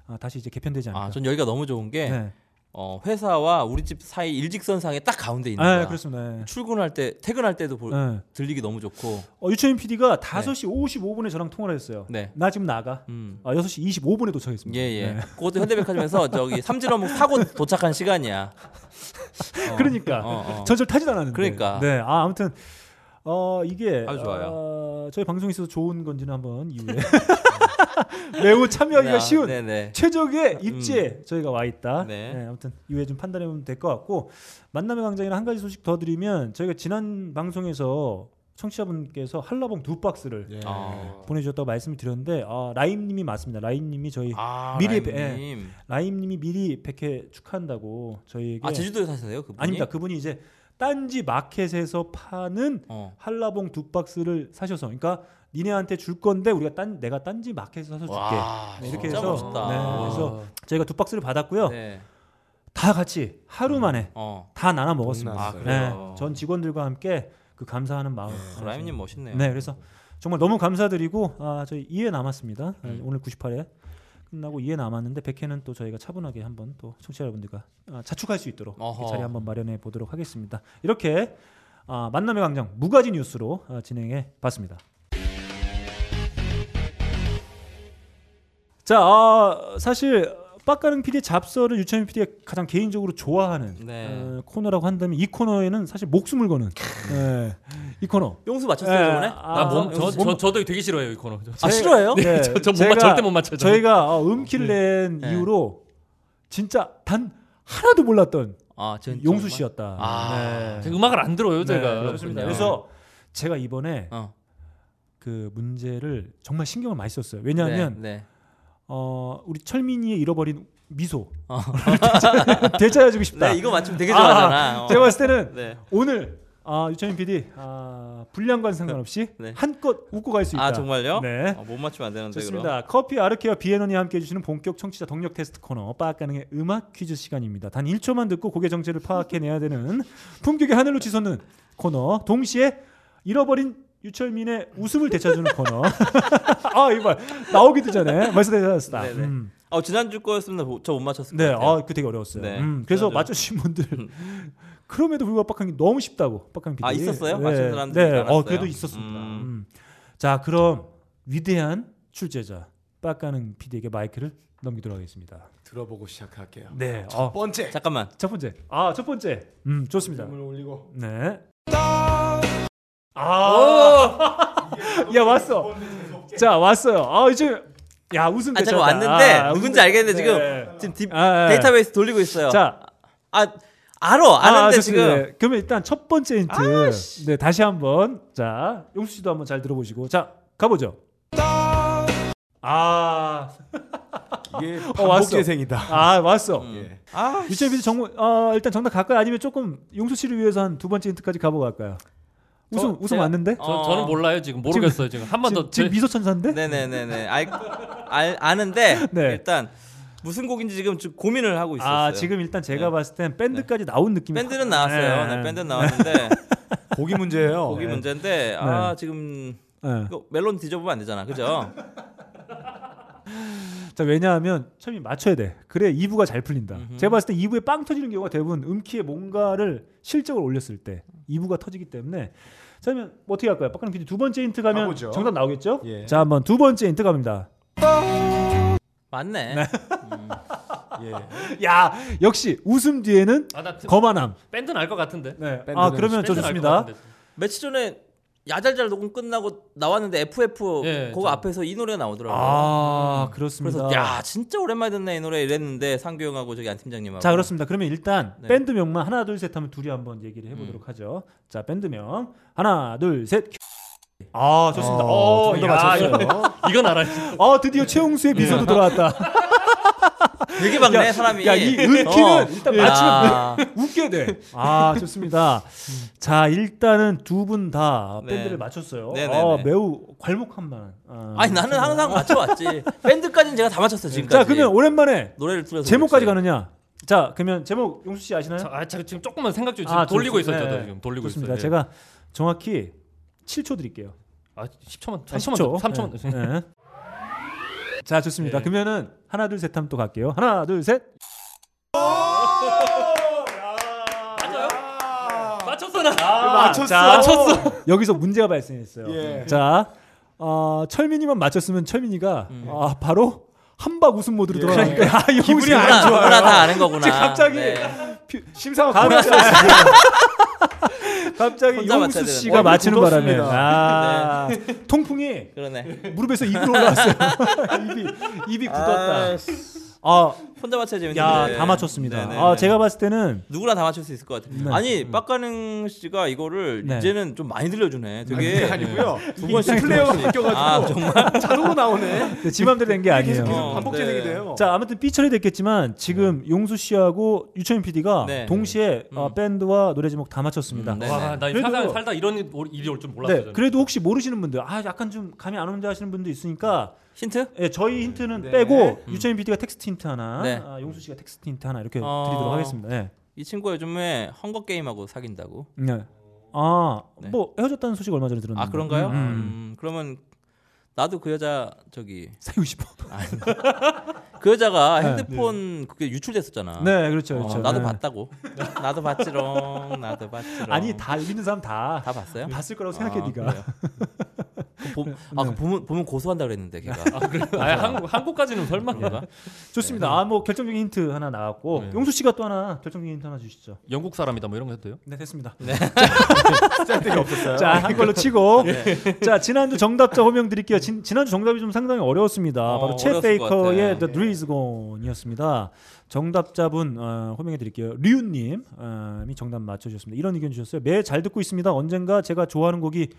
아, 다시 이제 개편되지 않을까. 아, 전 여기가 너무 좋은 게 네. 어, 회사와 우리 집 사이 일직선상에 딱 가운데 있는 아, 거야. 그렇습니다. 네. 출근할 때, 퇴근할 때도 볼- 네. 들리기 너무 좋고. 어, 유채민 PD가 5시 55분에 저랑 통화를 했어요. 네. 나 지금 나가. 음. 아, 6시 25분에 도착했습니다. 예, 예. 네. 그것도 현대백화점에서 (laughs) 저기 삼진어묵 사고 도착한 시간이야. 어, 그러니까 어, 어. 전철 타지도 않았는데. 그러니까. 네. 아 아무튼 어 이게 아주 좋아요. 어, 저희 방송에 있어서 좋은 건지는 한번 이후에 (laughs) (laughs) 매우 참여하기가 네, 쉬운 네네. 최적의 입지에 저희가 와 있다. 네. 네. 아무튼 이후에 좀 판단해 보면 될 것 같고 만남의 광장이나 한 가지 소식 더 드리면 저희가 지난 방송에서 청취자분께서 한라봉 두 박스를 예. 아, 보내주셨다고 말씀을 드렸는데 아, 라임님이 맞습니다. 라임님이 저희 아 미리 라임님. 라임님이 미리 100회 축하한다고 저희에게 아 제주도에 사세요 그분이? 아닙니다. 그분이 이제 딴지 마켓에서 파는 어. 한라봉 두 박스를 사셔서 그러니까 니네한테 줄 건데 우리가 딴 내가 딴지 마켓에서 사서 줄게. 와, 네, 이렇게 해서. 네, 그래서 저희가 두 박스를 받았고요. 네. 다 같이 하루 만에 어. 다 나눠 먹었습니다. 아, 네? 전 직원들과 함께 그 감사하는 마음. 어, 라임님 멋있네요. 네, 그래서 정말 너무 감사드리고 아, 저희 2회 남았습니다. 네, 음. 오늘 98회 끝나고 2회 남았는데 100회는 또 저희가 차분하게 한번 또 청취자 여러분들과 아, 자축할 수 있도록. 자리 한번 마련해 보도록 하겠습니다. 이렇게 아, 만남의 광장 무가지 뉴스로 아, 진행해 봤습니다. 자, 아, 사실 빡가는 PD의 잡서를 유채민 PD가 가장 개인적으로 좋아하는 네. 어, 코너라고 한다면 이 코너에는 사실 목숨을 거는 네, 이 코너. 용수 맞췄어요 네, 저번에? 아, 나몸 저, 뭐- 저, 저도 되게 싫어해요 이 코너. 저- 아 싫어요? 네, (laughs) 저- 저못 제가- 맞- 절대 못 맞춰요. 저희가 어, 음키를 낸 네. 이후로 진짜 단 하나도 몰랐던 아 전, 용수 정말? 씨였다. 아. 제가 음악을 안 들어요 네, 제가. 그렇습니다. 그래서 제가 이번에 어. 그 문제를 정말 신경을 많이 썼어요. 왜냐하면 네, 네. 어, 우리 철민이의 잃어버린 미소 어. (laughs) 되찾아주고 싶다. 네 이거 맞추면 되게 좋아하잖아. 어. 제가 봤을 때는 네. 오늘 아 유창민 PD 아, 분량과 상관없이 (laughs) 네. 한껏 웃고 갈 수 있다. 아 정말요? 네. 어, 못 맞추면 안 되는데 좋습니다. 커피 아르케와 비에논이 함께 해주시는 본격 청취자 동력 테스트 코너 빠가능의 음악 퀴즈 시간입니다. 단 1초만 듣고 곡의 정체를 파악해내야 되는 품격의 하늘로 치솟는 코너. 동시에 잃어버린 유철민의 웃음을 되찾는 코너. 아 이거 봐. 나오기도 전에 벌써 되찾았다. 네네. 음. 어, 지난주 거였으면 저 못 맞췄을 것 네, 같아요. 아, 그 되게 어려웠어요. 네. 음, 그래서 지난주- 맞춰주신 분들 그럼에도 불구하고 빡한 게 너무 쉽다고 빡한 PD. 아, 있었어요? 네, 맞춘 사람들이 네? 어, 그래도 있었습니다. 음. 음. 자, 그럼 위대한 출제자 빡가는 PD에게 마이크를 넘기도록 하겠습니다. 들어보고 시작할게요. 네, 첫 어, 번째. 잠깐만. 첫 번째. 아, 첫 번째. 음, 좋습니다. 을 올리고. 네. 아, 야 왔어. 자 왔어요. 아 이제 야 웃음 아, 잠깐. 왔는데 아, 누군지 웃음- 알겠는데 네. 지금 지금 딥- 아, 네. 데이터베이스 돌리고 있어요. 자, 아 알아 아는데 좋습니다. 지금 네. 그러면 일단 첫 번째 힌트. 네, 다시 한번. 자, 용수 씨도 한번 잘 들어보시고. 자, 가보죠. 아, 이게 (laughs) 어, 반복 왔어. 재생이다. 아 왔어. 예. 아 PD 정말 어, 일단 정답 갈까요? 아니면 조금 용수 씨를 위해서 한 두 번째 힌트까지 가보고 갈까요? 웃음 웃음 왔는데? 저, 어. 저는 몰라요 지금 모르겠어요 지금 한번 지금, 더 지금 미소 천사인데? 네네네네 알, 알 아는데 (laughs) 네. 일단 무슨 곡인지 지금 좀 고민을 하고 있었어요. 아 지금 일단 제가 네. 봤을 땐 밴드까지 나온 느낌이 밴드는 확- 나왔어요. 네. 네, 밴드는 나왔는데 (laughs) 곡이 문제예요. 곡이 문제인데 아 지금 네. 이거 멜론 뒤져보면 안 되잖아, 그죠? (laughs) 자 왜냐하면 처음에 맞춰야 돼. 그래 2부가 잘 풀린다. 제가 봤을 때 2부에 빵 터지는 경우가 대부분 음키에 뭔가를 실적을 올렸을 때 2부가 터지기 때문에 자 그러면 뭐 어떻게 할까요? 빡가는 PD 두 번째 힌트 가면 가보죠. 정답 나오겠죠? 예. 자 한번 두 번째 힌트 갑니다. 맞네. 예. (laughs) 야 역시 웃음 뒤에는 아, 나 거만함. 밴드는 알 것 같은데. 네. 밴드는- 아 그러면 저 밴드는 알것 좋습니다. 같은데. 며칠 전에 야잘잘 녹음 끝나고 나왔는데 FF 예, 그거 저- 앞에서 이 노래가 나오더라고요. 아 그렇습니다. 그래서 야 진짜 오랜만에 듣네 이 노래 이랬는데 상규 형하고 저기 안 팀장님하고 자 그렇습니다. 그러면 일단 네. 밴드명만 하나 둘 셋 하면 둘이 한번 얘기를 해보도록 하죠. 자 밴드명 하나 둘 셋. 아 좋습니다. 어, 어, 정답 야, 맞췄어요. (laughs) 이건 알아요. 어 드디어 최홍수의 미소도 돌아왔다. (laughs) 되게 막네 야, 사람이. 야, 이 은키는 어. 일단 야. 맞추면 웃게 돼. 아, 좋습니다. 자, 일단은 두 분다 네. 밴드를 맞췄어요. 네네네. 어, 매우 괄목한 만. 아, 아니 나는 항상 맞춰왔지. (laughs) 밴드까지는 제가 다 맞췄어 지금까지. 자, 그러면 오랜만에 노래를 틀어서 제목까지 그렇지. 가느냐? 자, 그러면 제목 용수 씨 아시나요? 자, 아, 자, 지금 조금만 생각 중 지금 아, 돌리고. 저도 네. 지금 돌리고. 예. 제가 정확히 7초 드릴게요. 아, 10초만, 아, 3초만, 3초만. 네. 네. (laughs) 자, 좋습니다. 네. 그러면은 하나 둘 셋 하면 또 갈게요. 하나, 둘, 셋. 맞췄어 나. 맞췄어. 자, 맞췄어. 여기서 문제가 발생했어요. 예. 자, 어, 철민이만 맞췄으면 철민이가 아, 바로 한박 웃음 모드로 돌아가니까 아, 기분이 안 좋아요. 누구나 다 아는 거구나. 갑자기 네. 심사가 갑자기 (laughs) 갑자기 혼자 용수 씨가. 맞히는 어, 바람에. 아, 통풍이 그러네. 무릎에서 입으로 올라왔어요. (laughs) 입이 입이 굳었다. 아, 혼자 맞춰야 재밌는데. 야, 다 맞췄습니다. 네네. 아, 제가 봤을 때는 누구나 다 맞출 수 있을 것 같아. 네. 아니 빡가능 씨가 이거를 네. 이제는 좀 많이 들려주네. 되게 아니고요. 두 번씩 플레이어가. 바뀌어가지고 아 정말. (laughs) 자동으로 나오네. 네, 지 맘대로 된 게 아니에요. 계속 어, 반복 네. 재생이 돼요. 자 아무튼 삐처리 됐겠지만 지금 용수 씨하고 유철민 PD가 네. 동시에 어, 음. 밴드와 노래 제목 다 맞췄습니다. 음, 네. 와, 나 그래도- 살다 살다 이런 일- 일이 올 줄 몰랐어요. 네. 그래도 혹시 모르시는 분들, 아 약간 좀 감이 안 온다 하시는 분도 있으니까, 힌트? 예, 저희 힌트는 네. 빼고 유철민 PD가 텍스트 힌트 하나, 네. 아, 용수 씨가 텍스트 힌트 하나 이렇게 어. 드리도록 하겠습니다. 네. 이 친구가 요즘에 Hunger Game하고 사귄다고. 네. 아, 네. 뭐 헤어졌다는 소식 얼마 전에 들었는데. 아 그런가요? 음, 음, 음. 그러면 나도 그 여자 저기 사귀고 싶어. (laughs) 그 여자가 네. 핸드폰 그게 유출됐었잖아. 네, 그렇죠, 어, 그렇죠. 나도 네. 봤다고. 나도 봤지롱. 나도 봤지롱. (laughs) 아니 다 있는 사람 다, 다 봤어요? 봤을 거라고 생각해 아, 네가. 그래요? 그 보, 아, 그 보면 보면 고소한다 그랬는데 걔가. 아, 그래요? 아, 한국 한국까지는 설마 그런가? 좋습니다. 아뭐 결정적인 힌트 하나 나왔고 네. 용수 씨가 또 하나 결정적인 힌트 하나 주시죠. 영국 사람이다 뭐 이런 거 해도 돼요? 네, 됐습니다. (laughs) 짤데가 없었어요. 자, 한 걸로 치고. (laughs) 자, 지난주 정답자 호명 드릴게요. 진, 지난주 정답이 좀 상당히 어려웠습니다. 어, 바로 챗 베이커의. The Dream Is Gone이었습니다. 정답자분 어, 호명해 드릴게요. 류님 어, 이 정답 맞춰주셨습니다. 이런 의견 주셨어요. 매 잘 듣고 있습니다. 언젠가 제가 좋아하는 곡이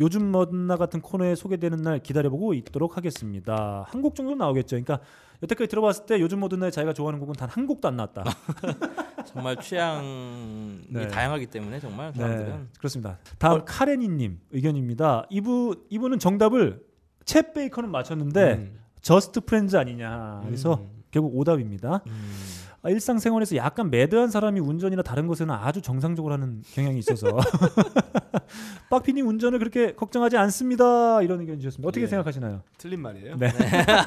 요즘 뭐나 같은 코너에 소개되는 날 기다려보고 있도록 하겠습니다. 한 곡 정도 나오겠죠. 그러니까 여태까지 들어봤을 때 요즘 뭐든 날 자기가 좋아하는 곡은 단 한 곡도 안 나왔다. (laughs) 정말 취향이 네. 다양하기 때문에 정말 사람들은 네, 그렇습니다. 다음 카레니님 의견입니다. 이분 이분은 정답을 챗 베이커는 맞췄는데 음. Just Friends 아니냐. 그래서 결국 오답입니다. 아, 일상생활에서 약간 mad한 사람이 운전이나 다른 것에는 아주 정상적으로 하는 경향이 있어서 (laughs) 빡피님 운전을 그렇게 걱정하지 않습니다. 이런 의견 주셨습니다. 어떻게 예. 생각하시나요? 틀린 말이에요. 네.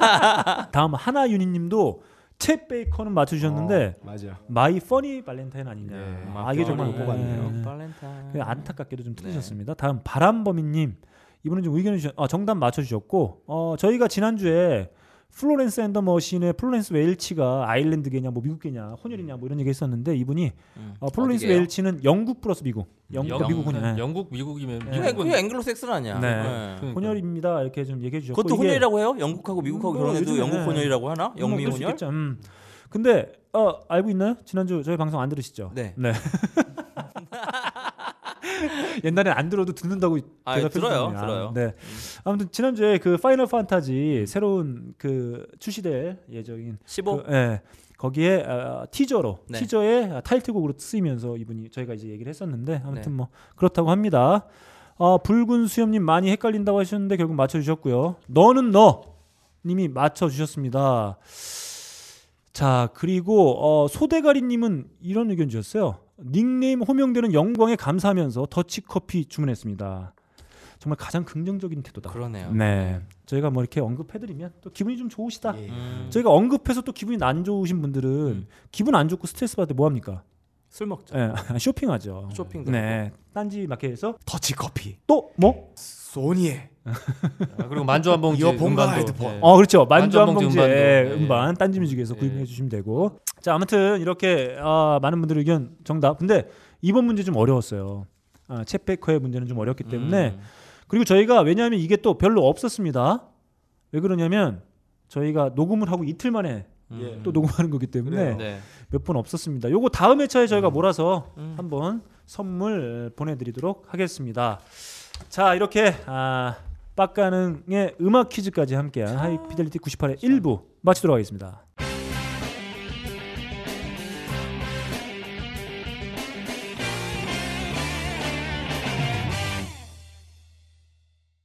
(laughs) 다음 하나윤희님도 챗 베이커는 맞춰주셨는데 어, 맞아. My Funny Valentine 아니냐. 예, 아 이게 정말 뽑았네요. 네. 발렌타인. 그냥 안타깝게도 좀 틀리셨습니다. 다음 바람범이님 이분은 좀 의견을 주셨, 아, 정답 맞춰주셨고 어, 저희가 지난 주에 Florence and the Machine의 플로렌스 웨일치가 아일랜드계냐 뭐 미국계냐 혼혈이냐 뭐 이런 얘기 했었는데 이분이 음. 어, 플로렌스 어디게요? 웨일치는 영국 플러스 미국 영국 영- 미국 혼혈 네. 영국 미국이면 네. 그게, 미국은 그게 앵글로색슨 아니야. 네. 네. 그러니까. 혼혈입니다 이렇게 좀 얘기해 주셨고 그것도 혼혈이라고 해요? 영국하고 미국하고 뭐 결혼해도 영국 혼혈이라고 하나? 뭐 영미 수 혼혈? 있겠죠. 음. 근데 어, 알고 있나요? 지난주 저희 방송 안 들으시죠? 네. (laughs) (laughs) 옛날엔 안 들어도 듣는다고 아, 대답해 들어요. 들어요. 음. 네. 아무튼 지난주에 그 Final Fantasy 새로운 그 출시될 예정인 15? 그, 예. 거기에 어, 티저로 네. 티저의 타이틀곡으로 쓰이면서 이분이 저희가 이제 얘기를 했었는데 아무튼 네. 뭐 그렇다고 합니다. 어, 붉은 수염님 많이 헷갈린다고 하셨는데 결국 맞춰주셨고요. 너는 너 님이 맞춰주셨습니다. 자 그리고 어, 소대가리님은 이런 의견 주셨어요. 닉네임 호명되는 영광에 감사하면서 더치커피 주문했습니다. 정말 가장 긍정적인 태도다. 그러네요. 네, 저희가 뭐 이렇게 언급해드리면 또 기분이 좀 좋으시다. 예. 음. 저희가 언급해서 또 기분이 안 좋으신 분들은 기분 안 좋고 스트레스 받을 때 뭐 합니까? 술 먹자. 네, (laughs) 쇼핑하죠. 쇼핑도 네, 딴지 마켓에서 터치 커피. 또 뭐? 소니의 아, 그리고 만주 한 봉지 이어폰과 헤드폰. 예. 어 그렇죠. 만주 한 만주 봉지에 음반도. 예. 음반 딴지 뮤직에서 예. 구입해 주시면 되고. 자 아무튼 이렇게 아, 많은 분들 의견 정답. 근데 이번 문제 좀 어려웠어요. 아, 챗 베이커의 문제는 좀 어렵기 때문에 음. 그리고 저희가 왜냐하면 이게 또 별로 없었습니다. 왜 그러냐면 저희가 녹음을 하고 이틀 만에 음. 또 녹음하는 거기 때문에. 네. 몇분 없었습니다. 요거 다음 회차에 저희가 몰아서 음. 한번 선물 보내드리도록 하겠습니다. 자 이렇게 아, 빡가능의 음악 퀴즈까지 함께한 하이피델리티 98의 1부 마치도록 하겠습니다.